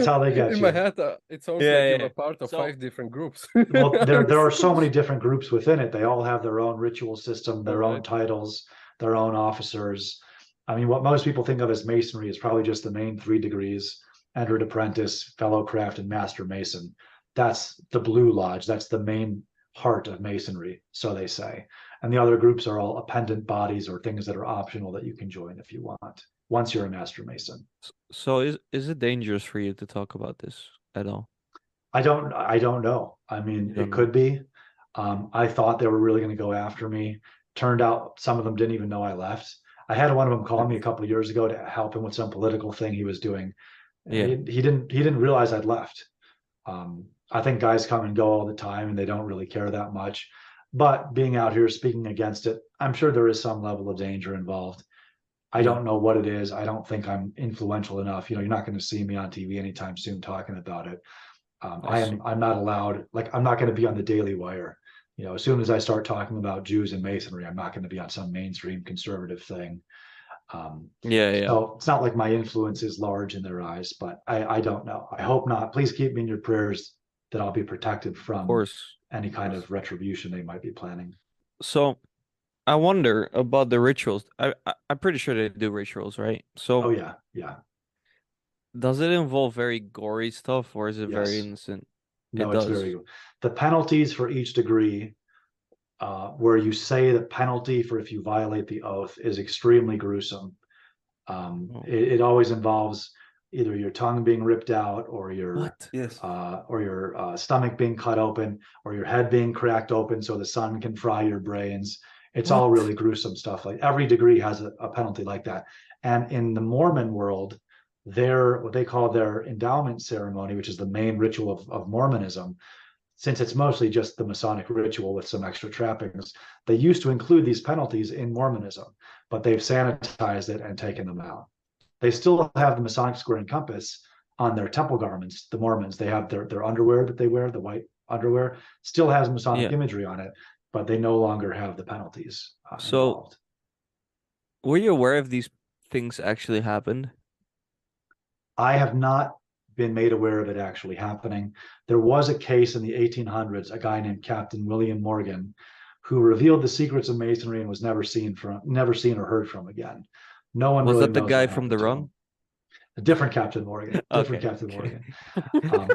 how they get In you. my head, uh, it sounds Yeah, like yeah. you're a part of So- five different groups. [laughs] well there there are so many different groups within it they all have their own ritual system their own titles their own officers i mean what most people think of as masonry is probably just the main three degrees entered apprentice fellow craft and master mason that's the blue lodge that's the main heart of masonry so they say and the other groups are all appendant bodies or things that are optional that you can join if you want once you're a master mason So is is it dangerous for you to talk about this at all? I don't I don't know. I mean, it could be. Um, I thought they were really going to go after me. Turned out some of them didn't even know I left. I had one of them call me a couple of years ago to help him with some political thing he was doing. Yeah. He, he didn't he didn't realize I'd left. Um, I think guys come and go all the time and they don't really care that much. But being out here speaking against it, I'm sure there is some level of danger involved. I don't know what it is. I don't think I'm influential enough. You know, you're not going to see me on TV anytime soon talking about it. Um, I am I'm not allowed, like I'm not going to be on the Daily Wire. You know, as soon as I start talking about Jews and Masonry, I'm not going to be on some mainstream conservative thing. Um, Yeah, yeah. so it's not like my influence is large in their eyes, but I, I don't know. I hope not. Please keep me in your prayers that I'll be protected Of from course. any kind of retribution they might be planning. So I wonder about the rituals. I, I I'm pretty sure they do rituals, right? So Oh yeah, yeah. does it involve very gory stuff or is it very innocent? No, It it's does. very. The penalties for each degree, uh, where you say the penalty for if you violate the oath is extremely gruesome. Um, Oh. it, it always involves either your tongue being ripped out or your What? Yes. uh, or your uh, stomach being cut open, or your head being cracked open so the sun can fry your brains. It's all really gruesome stuff. Like every degree has a, a penalty like that. And in the Mormon world, their what they call their endowment ceremony, which is the main ritual of, of Mormonism, since it's mostly just the Masonic ritual with some extra trappings, they used to include these penalties in Mormonism, but they've sanitized it and taken them out. They still have the Masonic square and compass on their temple garments. The Mormons, they have their, their underwear that they wear, the white underwear, still has Masonic Yeah. imagery on it, but they no longer have the penalties. uh, So- involved. Were you aware of these things actually happened? I have not been made aware of it actually happening. There was a case in the 1800s, a guy named Captain William Morgan, who revealed the secrets of masonry and was never seen from, never seen or heard from again. No one Was really that the guy from The Run? A different Captain Morgan, [laughs] different Okay, Captain okay. Morgan. [laughs] Um,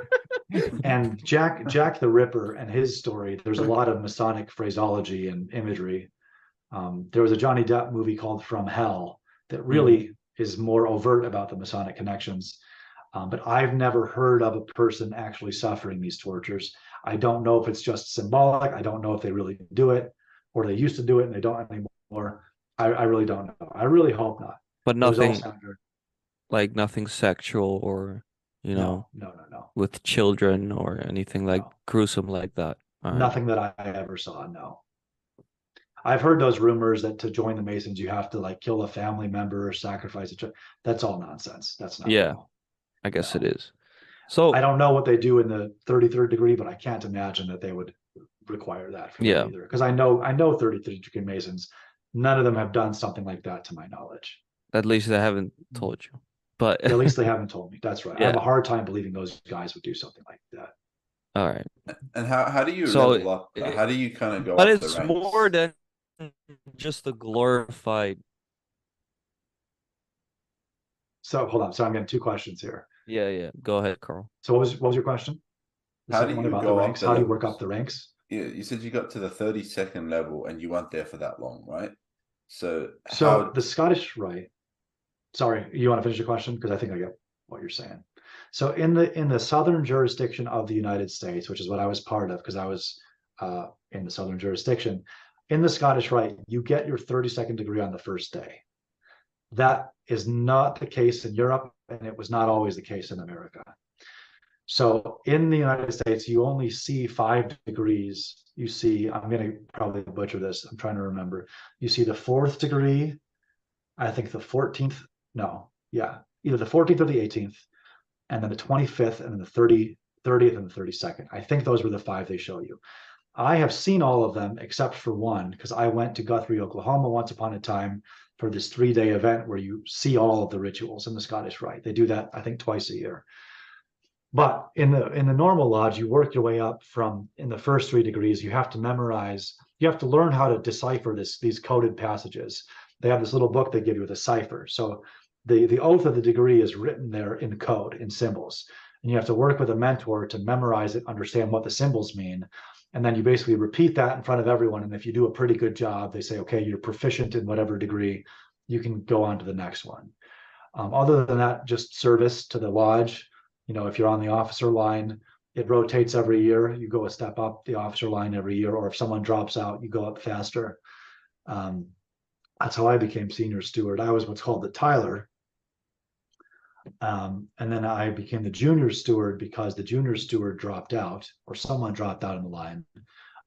and Jack Jack the Ripper and his story, there's a lot of Masonic phraseology and imagery. Um, there was a Johnny Depp movie called From Hell that really is more overt about the Masonic connections. Um, but I've never heard of a person actually suffering these tortures. I don't know if it's just symbolic. I don't know if they really do it or they used to do it and they don't anymore. I, I really don't know. I really hope not. But nothing like nothing sexual or you know no, no, no, no. with children or anything like No. gruesome like that. Alright. Nothing that I ever saw, no. I've heard those rumors that to join the Masons, you have to like kill a family member or sacrifice a child. That's all nonsense. That's not. Yeah. real. I guess it No. is. So I don't know what they do in the 33rd degree, but I can't imagine that they would require that for Yeah. either. Because I know I know 33rd degree Masons, none of them have done something like that to my knowledge. at least they haven't mm-hmm. told you. But At least they [laughs] haven't told me. That's right. I have Yeah. a hard time believing those guys would do something like that. all right. And how, how do you So, level up? it- How do you kind of go But up the it's ranks? more than just a glorified So hold on. So I'm getting two questions here. Yeah, yeah. Go ahead, Carl. So what was what was your question? The How second do one you about go the up ranks. How do you work levels? up the ranks? You, you said you got to the 32nd level and you weren't there for that long, right? So, So how, the Scottish Rite. Sorry, you want to finish your question because I think I get what you're saying. So in the in the southern jurisdiction of the United States, which is what I was part of because I was uh, in the southern jurisdiction, in the Scottish Rite, you get your 32nd degree on the first day. That is not the case in Europe, and it was not always the case in America. So in the United States, you only see five degrees. You see, I'm going to probably butcher this. I'm trying to remember. You see the fourth degree, I think the 14th, no, yeah, either the 14th or the 18th, and then the 25th, and then the 30, 30th, and the 32nd. I think those were the five they show you. I have seen all of them except for one because I went to Guthrie, Oklahoma once upon a time for this three day event where you see all of the rituals in the Scottish Rite. They do that, I think, twice a year. But in the in the normal lodge, you work your way up from in the first three degrees. You have to memorize. You have to learn how to decipher this these coded passages. They have this little book they give you with a cipher. So the the oath of the degree is written there in code in symbols, and you have to work with a mentor to memorize it, understand what the symbols mean, and then you basically repeat that in front of everyone. And if you do a pretty good job, they say, okay, you're proficient in whatever degree, you can go on to the next one. Um, other than that, just service to the lodge you know, if you're on the officer line, it rotates every year. You go a step up the officer line every year, or if someone drops out, you go up faster. Um, that's how I became senior steward. I was what's called the Tyler. Um, and then I became the junior steward because the junior steward dropped out or someone dropped out in the line.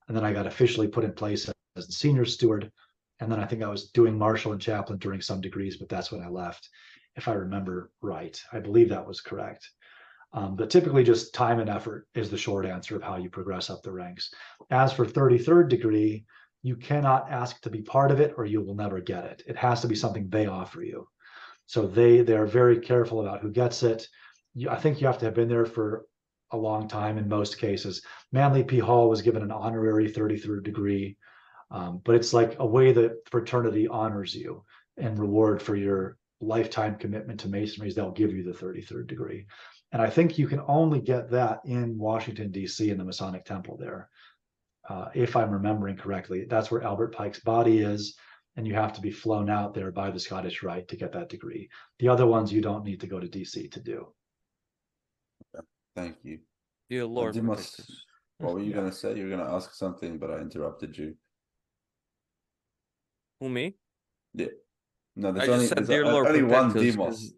And then I got officially put in place as the senior steward. And then I think I was doing marshal and chaplain during some degrees, but that's when I left, if I remember right. I believe that was correct. Um, but typically just time and effort is the short answer of how you progress up the ranks. As for 33rd degree, you cannot ask to be part of it or you will never get it. It has to be something they offer you. So they they're very careful about who gets it. You, I think you have to have been there for a long time in most cases. Manly P. Hall was given an honorary 33rd degree, um, but it's like a way that fraternity honors you and reward for your lifetime commitment to masonry is they'll give you the 33rd degree. And I think you can only get that in Washington, D.C., in the Masonic Temple there. Uh, if I'm remembering correctly, that's where Albert Pike's body is. And you have to be flown out there by the Scottish Rite to get that degree. The other ones you don't need to go to DC to do. Thank you. Dear Lord, Demos, protect. What were you Yeah. gonna say? You were gonna ask something, but I interrupted you. who me? Yeah. No, I there's just only, said, there's "Dear Lord, only one protect us," Demos. 'cause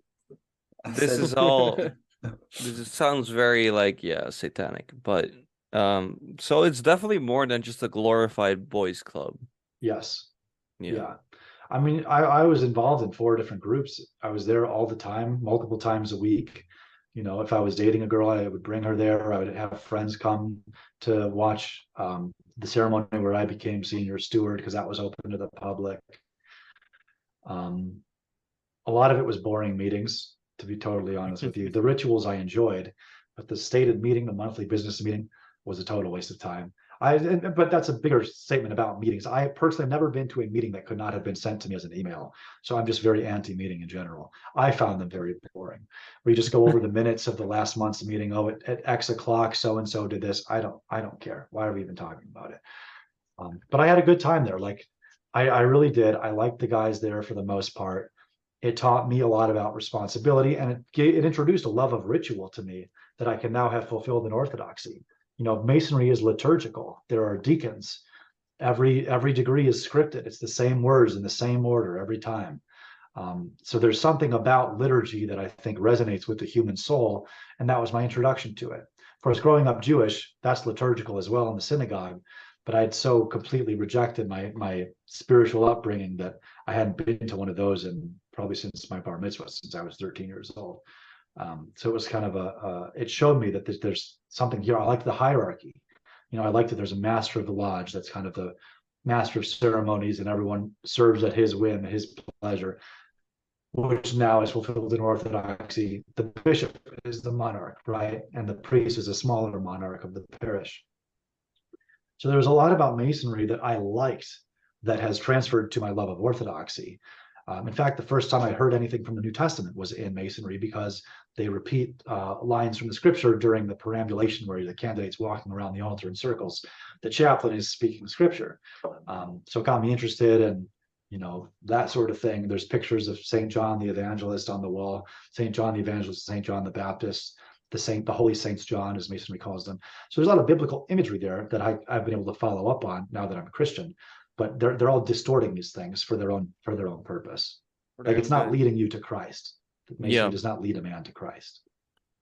I This said- is all. [laughs] [laughs] This is- sounds very like yeah, satanic, but um, so it's definitely more than just a glorified boys club. Yes. Yeah. Yeah. I mean, I, I was involved in four different groups. I was there all the time, multiple times a week. You know, if I was dating a girl, I would bring her there. I would have friends come to watch um, the ceremony where I became senior steward because that was open to the public. Um, a lot of it was boring meetings, to be totally honest with you. The rituals I enjoyed, but the stated meeting, the monthly business meeting, was a total waste of time. I, and- but that's a bigger statement about meetings. I personally have never been to a meeting that could not have been sent to me as an email. So I'm just very anti-meeting in general. I found them very boring. Where you just go over the [laughs] minutes of the last month's meeting. Oh, at, at X o'clock, so and so did this. I don't, I don't care. Why are we even talking about it? Um, but I had a good time there. Like I, I really did. I liked the guys there for the most part. It taught me a lot about responsibility, and it it introduced a love of ritual to me that I can now have fulfilled in orthodoxy. You know masonry is liturgical. There are deacons. Every every degree is scripted. It's the same words in the same order every time. Um, so there's something about liturgy that i think resonates with the human soul and that was my introduction to it. Of course growing up jewish that's liturgical as well in the synagogue but i'd so completely rejected my my spiritual upbringing that i hadn't been to one of those in probably since my bar mitzvah since i was 13 years old um, so it was kind of a, uh, it showed me that there's, there's something here. I like the hierarchy. You know, I like that there's a master of the lodge that's kind of the master of ceremonies and everyone serves at his whim, his pleasure, which now is fulfilled in Orthodoxy. The bishop is the monarch, right? And the priest is a smaller monarch of the parish. So there was a lot about Masonry that I liked that has transferred to my love of Orthodoxy. Um, in fact, the first time I heard anything from the New Testament was in Masonry because they repeat uh, lines from the scripture during the perambulation where the candidate's walking around the altar in circles. The chaplain is speaking scripture. Um, so it got me interested in, you know, that sort of thing. There's pictures of St. John the Evangelist on the wall, St. John the Evangelist, St. John the Baptist, the Saint, the Holy Saints John, as Masonry calls them. So there's a lot of biblical imagery there that I, I've been able to follow up on now that I'm a Christian. But they're they're all distorting these things for their own for their own purpose. Like it's not leading you to Christ. Masonry Yeah. does not lead a man to Christ.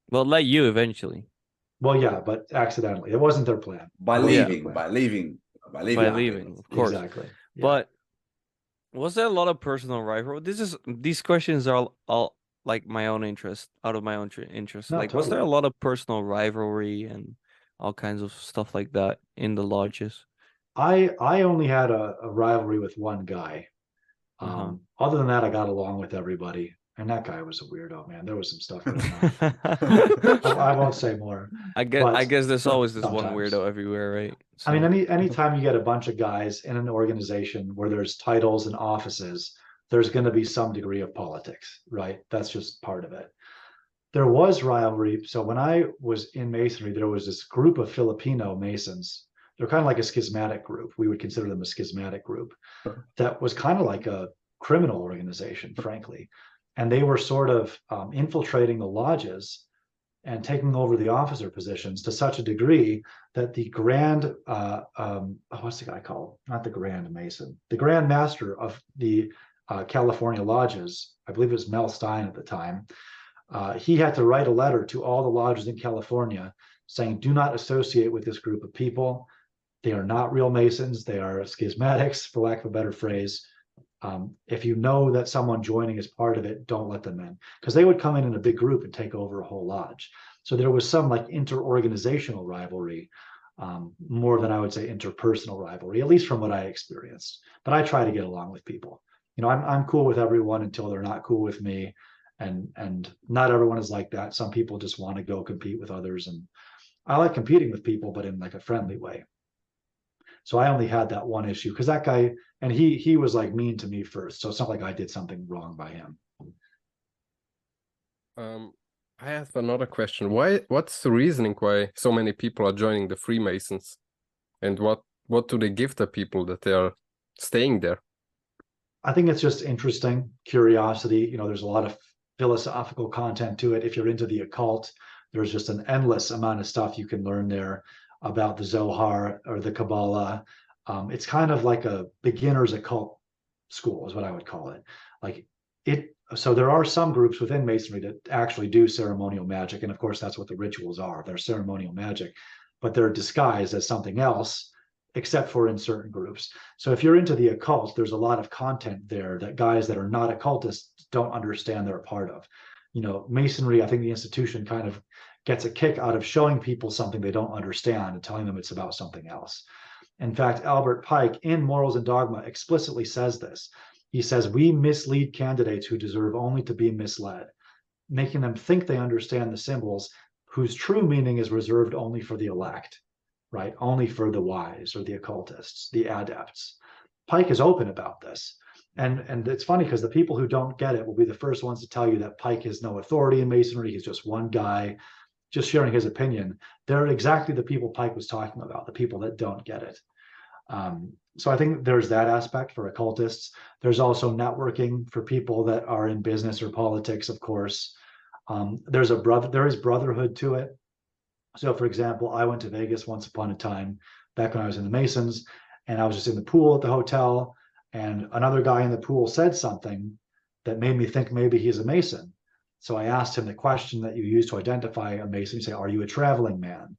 Well, let you eventually Well, yeah, but accidentally. It wasn't their plan. by It leaving, plan. by leaving, by leaving. by leaving, of course. Exactly. Yeah. But was there a lot of personal rivalry? This is these questions are all, all like my own interest, out of my own interest. No, like, was there a lot of personal rivalry and all kinds of stuff like that in the lodges? I I only had a, a rivalry with one guy. Um, Uh-huh. Other than that, I got along with everybody. And that guy was a weirdo, man. There was some stuff going on. I, [laughs] I won't say more. I guess I guess there's always this one weirdo everywhere, right? I mean, So- any anytime [laughs] you get a bunch of guys in an organization where there's titles and offices, there's going to be some degree of politics, right? That's just part of it. There was rivalry. So when I was in masonry, there was this group of Filipino masons. They're kind of like a schismatic group. We would consider them a schismatic group. That was kind of like a criminal organization, frankly. And they were sort of um, infiltrating the lodges and taking over the officer positions to such a degree that the grand uh, um, oh, what's the guy called? Not the Grand Mason, the Grand Master of the uh, California lodges. I believe it was Mel Stein at the time. Uh, he had to write a letter to all the lodges in California saying, "Do not associate with this group of people. They are not real Masons. They are schismatics, for lack of a better phrase." Um, if you know that someone joining is part of it, don't let them in because they would come in in a big group and take over a whole lodge. So there was some like inter-organizational rivalry, um, more than I would say interpersonal rivalry, at least from what I experienced. But I try to get along with people. You know, I'm I'm cool with everyone until they're not cool with me, and and not everyone is like that. Some people just want to go compete with others, and I like competing with people, but in like a friendly way. So I only had that one issue because that guy and he he was like mean to me first. So it's not like I did something wrong by him. Um, I have another question. Why? What's the reasoning why so many people are joining the Freemasons, and what what do they give the people that they are staying there? I think it's just interesting curiosity. You know, there's a lot of philosophical content to it. If you're into the occult, there's just an endless amount of stuff you can learn there about the Zohar or the Kabbalah. Um, it's kind of like a beginner's occult school, is what I would call it. Like it. So there are some groups within Masonry that actually do ceremonial magic, and of course that's what the rituals are. They're ceremonial magic, but they're disguised as something else, except for in certain groups. So if you're into the occult, there's a lot of content there that guys that are not occultists don't understand they're a part of. You know, Masonry. I think the institution kind of gets a kick out of showing people something they don't understand and telling them it's about something else. In fact, Albert Pike in Morals and Dogma explicitly says this. He says, We mislead candidates who deserve only to be misled, making them think they understand the symbols whose true meaning is reserved only for the elect, right? Only for the wise or the occultists, the adepts. Pike is open about this. And, and it's funny because the people who don't get it will be the first ones to tell you that Pike has no authority in Masonry. He's just one guy just sharing his opinion, they're exactly the people Pike was talking about, the people that don't get it. Um, so I think there's that aspect for occultists. There's also networking for people that are in business or politics, of course. Um, there's a brother, there is brotherhood to it. So, for example, I went to Vegas once upon a time back when I was in the Masons, and I was just in the pool at the hotel, and another guy in the pool said something that made me think maybe he's a Mason. So I asked him the question that you use to identify a Mason. You say, Are you a traveling man?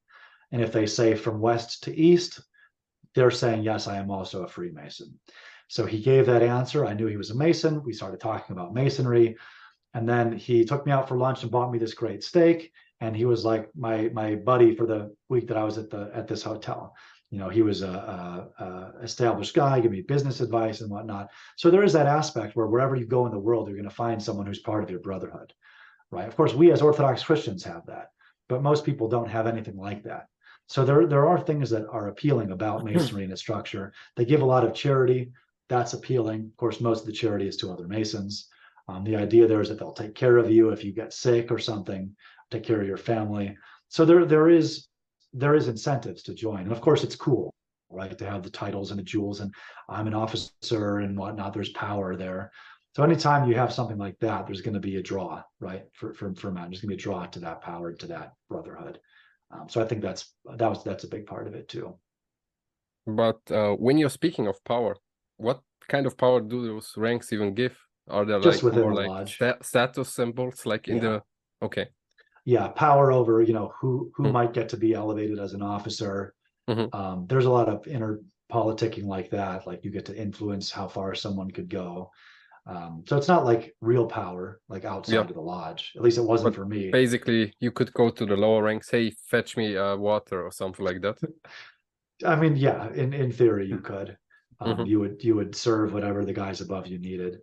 And if they say from west to east, they're saying, Yes, I am also a Freemason. So he gave that answer. I knew he was a Mason. We started talking about Masonry. And then he took me out for lunch and bought me this great steak. And he was like my my buddy for the week that I was at the at this hotel. You know, he was a, a, a established guy, give me business advice and whatnot. So there is that aspect where wherever you go in the world, you're going to find someone who's part of your brotherhood right? Of course, we as Orthodox Christians have that, but most people don't have anything like that. So there, there are things that are appealing about [clears throat] Masonry and its structure. They give a lot of charity. That's appealing. Of course, most of the charity is to other Masons. Um, the idea there is that they'll take care of you if you get sick or something, take care of your family. So there, there is, there is incentives to join, and of course, it's cool, right, to have the titles and the jewels, and I'm an officer and whatnot. There's power there. So anytime you have something like that, there's going to be a draw, right? For for for men, there's going to be a draw to that power, to that brotherhood. Um, so I think that's that was that's a big part of it too. But uh, when you're speaking of power, what kind of power do those ranks even give? Are there Just like within more the like lodge. status symbols, like in Yeah. the? Okay. Yeah, power over you know who who Mm. might get to be elevated as an officer. Mhm. Um, there's a lot of inner politicking like that. Like you get to influence how far someone could go. Um, so it's not like real power, like outside Yep. of the lodge. At least it wasn't But for me. Basically, you could go to the lower ranks. Hey, fetch me uh, water or something like that. [laughs] I mean, yeah, in in theory you could. Um, Mhm. You would you would serve whatever the guys above you needed.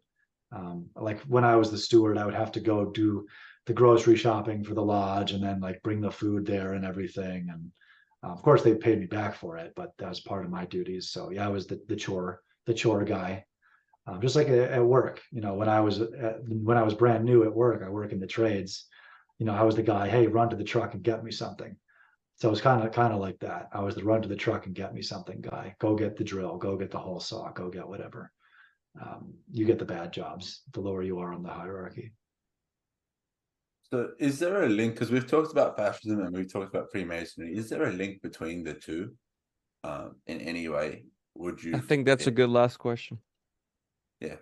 Um, like when I was the steward, I would have to go do the grocery shopping for the lodge and then like bring the food there and everything. And uh, of course, they paid me back for it, but that was part of my duties. So yeah, I was the the chore the chore guy. Um, just like at, at work, you know, when I was at, when I was brand new at work, I work in the trades. You know, I was the guy. Hey, run to the truck and get me something. So it's kind of kind of like that. I was the run to the truck and get me something guy. Go get the drill. Go get the hole saw. Go get whatever. Um, you get the bad jobs the lower you are on the hierarchy. So, is there a link? Because we've talked about fascism and we've talked about Freemasonry. Is there a link between the two, um, in any way? Would you? I think that's a good last question.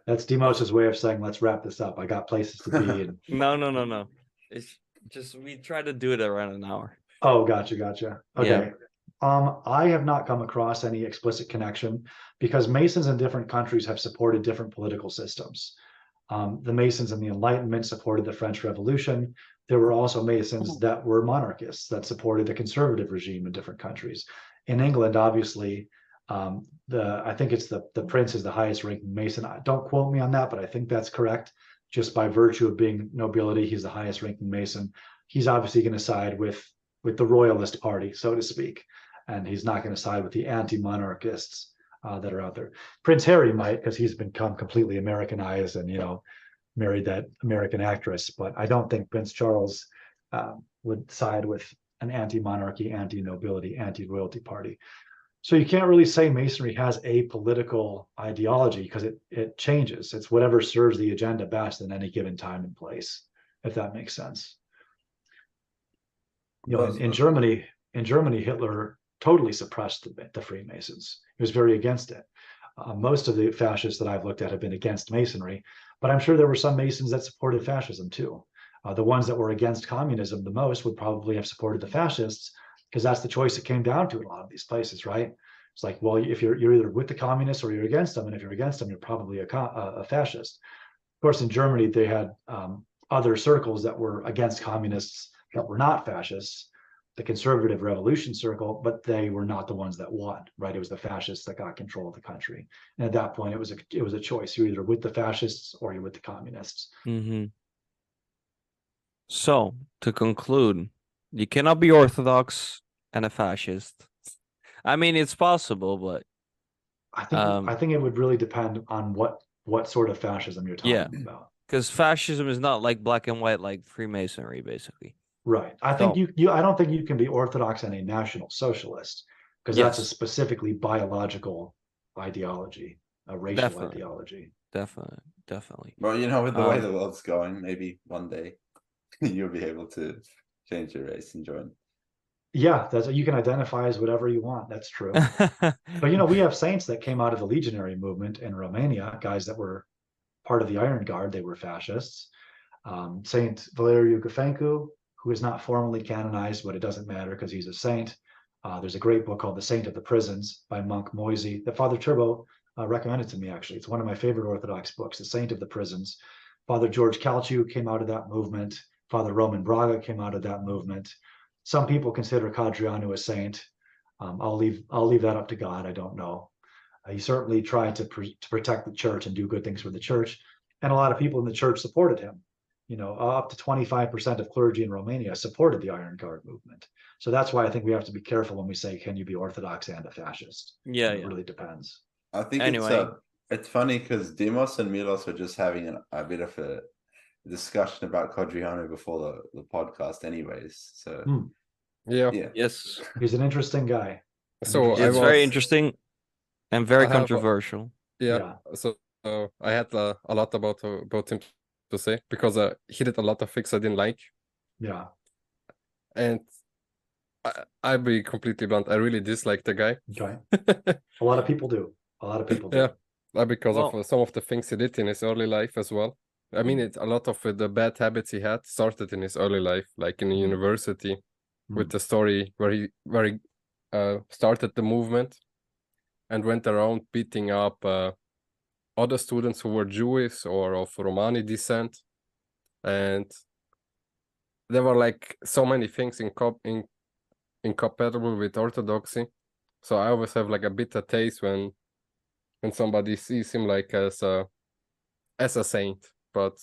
That's Demos's way of saying, let's wrap this up. I got places to be. [laughs] And, No, no, no, no. It's just we try to do it around an hour. oh, gotcha, gotcha. Okay. Um, I have not come across any explicit connection because Masons in different countries have supported different political systems. Um, the Masons in the Enlightenment supported the French Revolution. There were also Masons that were monarchists that supported the conservative regime in different countries. In England, obviously, um, the I think it's the the prince is the highest ranking Mason. Don't quote me on that, but I think that's correct. Just by virtue of being nobility, he's the highest ranking Mason. He's obviously going to side with with the royalist party, so to speak, and he's not going to side with the anti-monarchists uh, that are out there. Prince Harry might, because he's become completely Americanized and you know married that American actress. But I don't think Prince Charles um, would side with an anti-monarchy, anti-nobility, anti-royalty party. So you can't really say Masonry has a political ideology because it it changes. It's whatever serves the agenda best in any given time and place, if that makes sense. You know, in, in Germany, in Germany, Hitler totally suppressed the, the Freemasons. He was very against it. Uh, most of the fascists that I've looked at have been against Masonry, but I'm sure there were some Masons that supported fascism too. Uh, the ones that were against communism the most would probably have supported the fascists because that's the choice that came down to in a lot of these places, right? It's like, well, if you're you're either with the communists or you're against them, and if you're against them, you're probably a, a, fascist. Of course, in Germany, they had um, other circles that were against communists that were not fascists, the conservative revolution circle, but they were not the ones that won, right? It was the fascists that got control of the country, and at that point, it was a it was a choice. You're either with the fascists or you're with the communists. Mm-hmm. So to conclude, you cannot be orthodox and a fascist. I mean, it's possible, but I think Um, I think it would really depend on what what sort of fascism you're talking Yeah. about. because fascism is not like black and white like Freemasonry, basically. Right. I think So- you you I don't think you can be orthodox and a national socialist because that's a specifically biological ideology, a racial Definitely. ideology. Definitely, definitely. Well, you know, with the way Um, the world's going, maybe one day [laughs] you'll be able to change your race and join. Yeah, that's you can identify as whatever you want. That's true. [laughs] But you know, we have saints that came out of the legionary movement in Romania, guys that were part of the Iron Guard, they were fascists. Um, saint Valeriu Gafencu, who is not formally canonized, but it doesn't matter because he's a saint. Uh, there's a great book called The Saint of the Prisons by Monk Moisey that Father Turbo uh, recommended to me, actually. It's one of my favorite Orthodox books, The Saint of the Prisons. Father George Calciu came out of that movement. Father Roman Braga came out of that movement. Some people consider Codreanu a saint. Um, I'll leave I'll leave that up to God. I don't know. Uh, he certainly tried to, pr- to protect the church and do good things for the church, and a lot of people in the church supported him. You know, up to 25% of clergy in Romania supported the Iron Guard movement. So that's why I think we have to be careful when we say, "Can you be Orthodox and a fascist?" yeah, it yeah. really depends. I think Anyway. it's uh, it's funny because Demos and Milos are just having an, a bit of a discussion about Codreanu before the, the podcast, anyways. So Hmm. Yeah. yeah, Yes, He's an interesting guy. So I it's very interesting and very I have a- controversial. Yeah. So, so I had uh, a lot about uh, about him to say because uh, he did a lot of things I didn't like, Yeah. and I, I'll be completely blunt. I really dislike the guy. Okay. [laughs] A lot of people do. A lot of people do. Yeah. Uh, because of Well- uh, some of the things he did in his early life as well. I mean, it a lot of uh, the bad habits he had started in his early life, like in the university, with Mm. the story where he where he uh, started the movement and went around beating up uh, other students who were Jewish or of Romani descent, and there were like so many things in cop in incompatible with orthodoxy. So I always have like a bitter taste when when somebody sees him like as a as a saint, but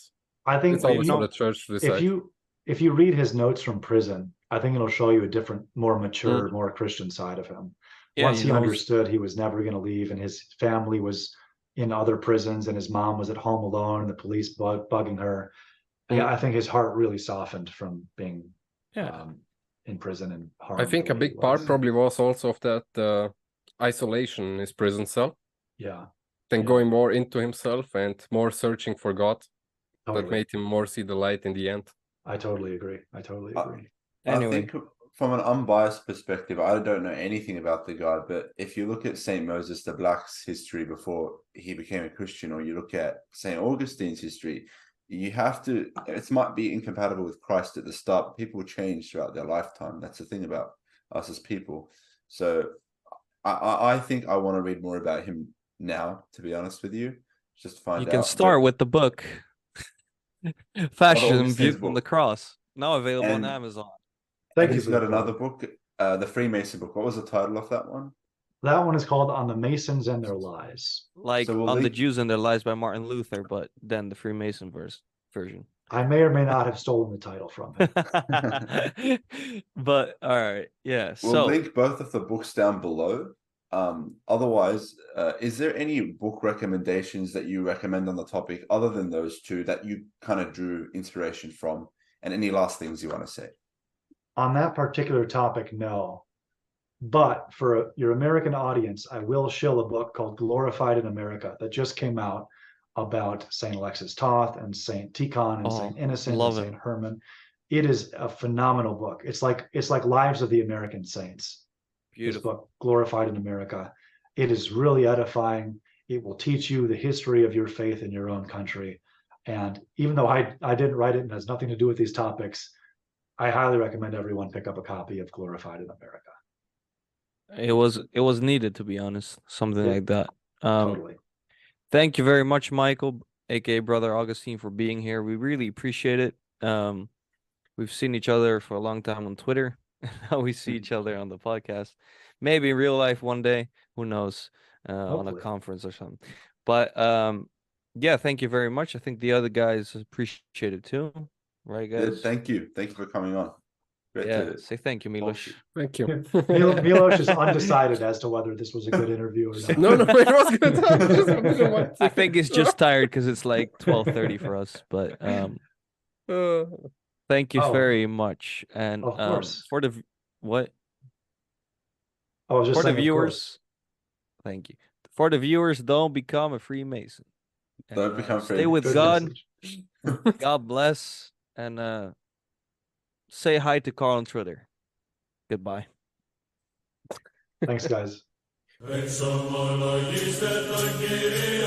I think it's always you for know, the church to if you if you read his notes from prison, I think it'll show you a different, more mature, more Christian side of him. Yeah, Once he he knows- understood he was never going to leave, and his family was in other prisons, and his mom was at home alone, and the police bug, bugging her. Yeah, I think his heart really softened from being Yeah. um, in prison and I think a big part probably was also of that uh, isolation in his prison cell, Yeah, then Yeah. going more into himself and more searching for God that made him more see the light in the end. I totally agree. I totally Uh, agree. Anyway, I think from an unbiased perspective, I don't know anything about the guy, but if you look at Saint Moses the Black's history before he became a Christian, or you look at Saint Augustine's history, you have to. It might be incompatible with Christ at the start. People change throughout their lifetime. That's the thing about us as people. So, I I, I think I want to read more about him now. To be honest with you, just to find you out. can but- start with the book [laughs] Fascism Augustine's Viewed from the Cross. Now available And- on Amazon. Thank you. he's for got another book, uh, the Freemason book. What was the title of that one? That one is called "On the Masons and Their Lies." Like So we'll on the Jews and Their Lies by Martin Luther, but then the Freemason verse version. I may or may not have stolen the title from him. [laughs] but all right, yeah. We'll so link both of the books down below. Um, otherwise, uh, is there any book recommendations that you recommend on the topic other than those two that you kind of drew inspiration from? And any last things you want to say? On that particular topic, no. But for your American audience, I will shill a book called Glorified in America that just came out about St. Alexis Toth and St. Tikhon and Oh, St. Innocent and. St. Herman. It is a phenomenal book. It's like it's like Lives of the American Saints. This book, Glorified in America. It is really edifying. It will teach you the history of your faith in your own country. And even though I, I didn't write it and has nothing to do with these topics, I highly recommend everyone pick up a copy of Glorified in America. It was it was needed to be honest, something Yeah. like that. Um, totally. thank you very much, Michael, aka Brother Augustine, for being here. We really appreciate it. Um, we've seen each other for a long time on Twitter. [laughs] Now we see each [laughs] other on the podcast. Maybe in real life one day. Who knows? Uh, on a conference or something. But um, yeah, thank you very much. I think the other guys appreciate it too. Right, Yeah, guys? thank you. Thank you for coming on. Great yeah. to Say thank you, talk Milos. Thank you. [laughs] Mil- Milos is undecided as to whether this was a good interview or not. No, no, it was good. I just didn't want I think he's just tired because it's like twelve thirty for us. But um, Uh, Thank you Oh. very much. And Of um, for the what I was just for the viewers, thank you for the viewers. Don't become a Freemason. And, Don't uh, become Stay with Good God. God bless, and uh, say hi to Carl and Twitter. Goodbye. Thanks, guys. It's someone like you said, like it,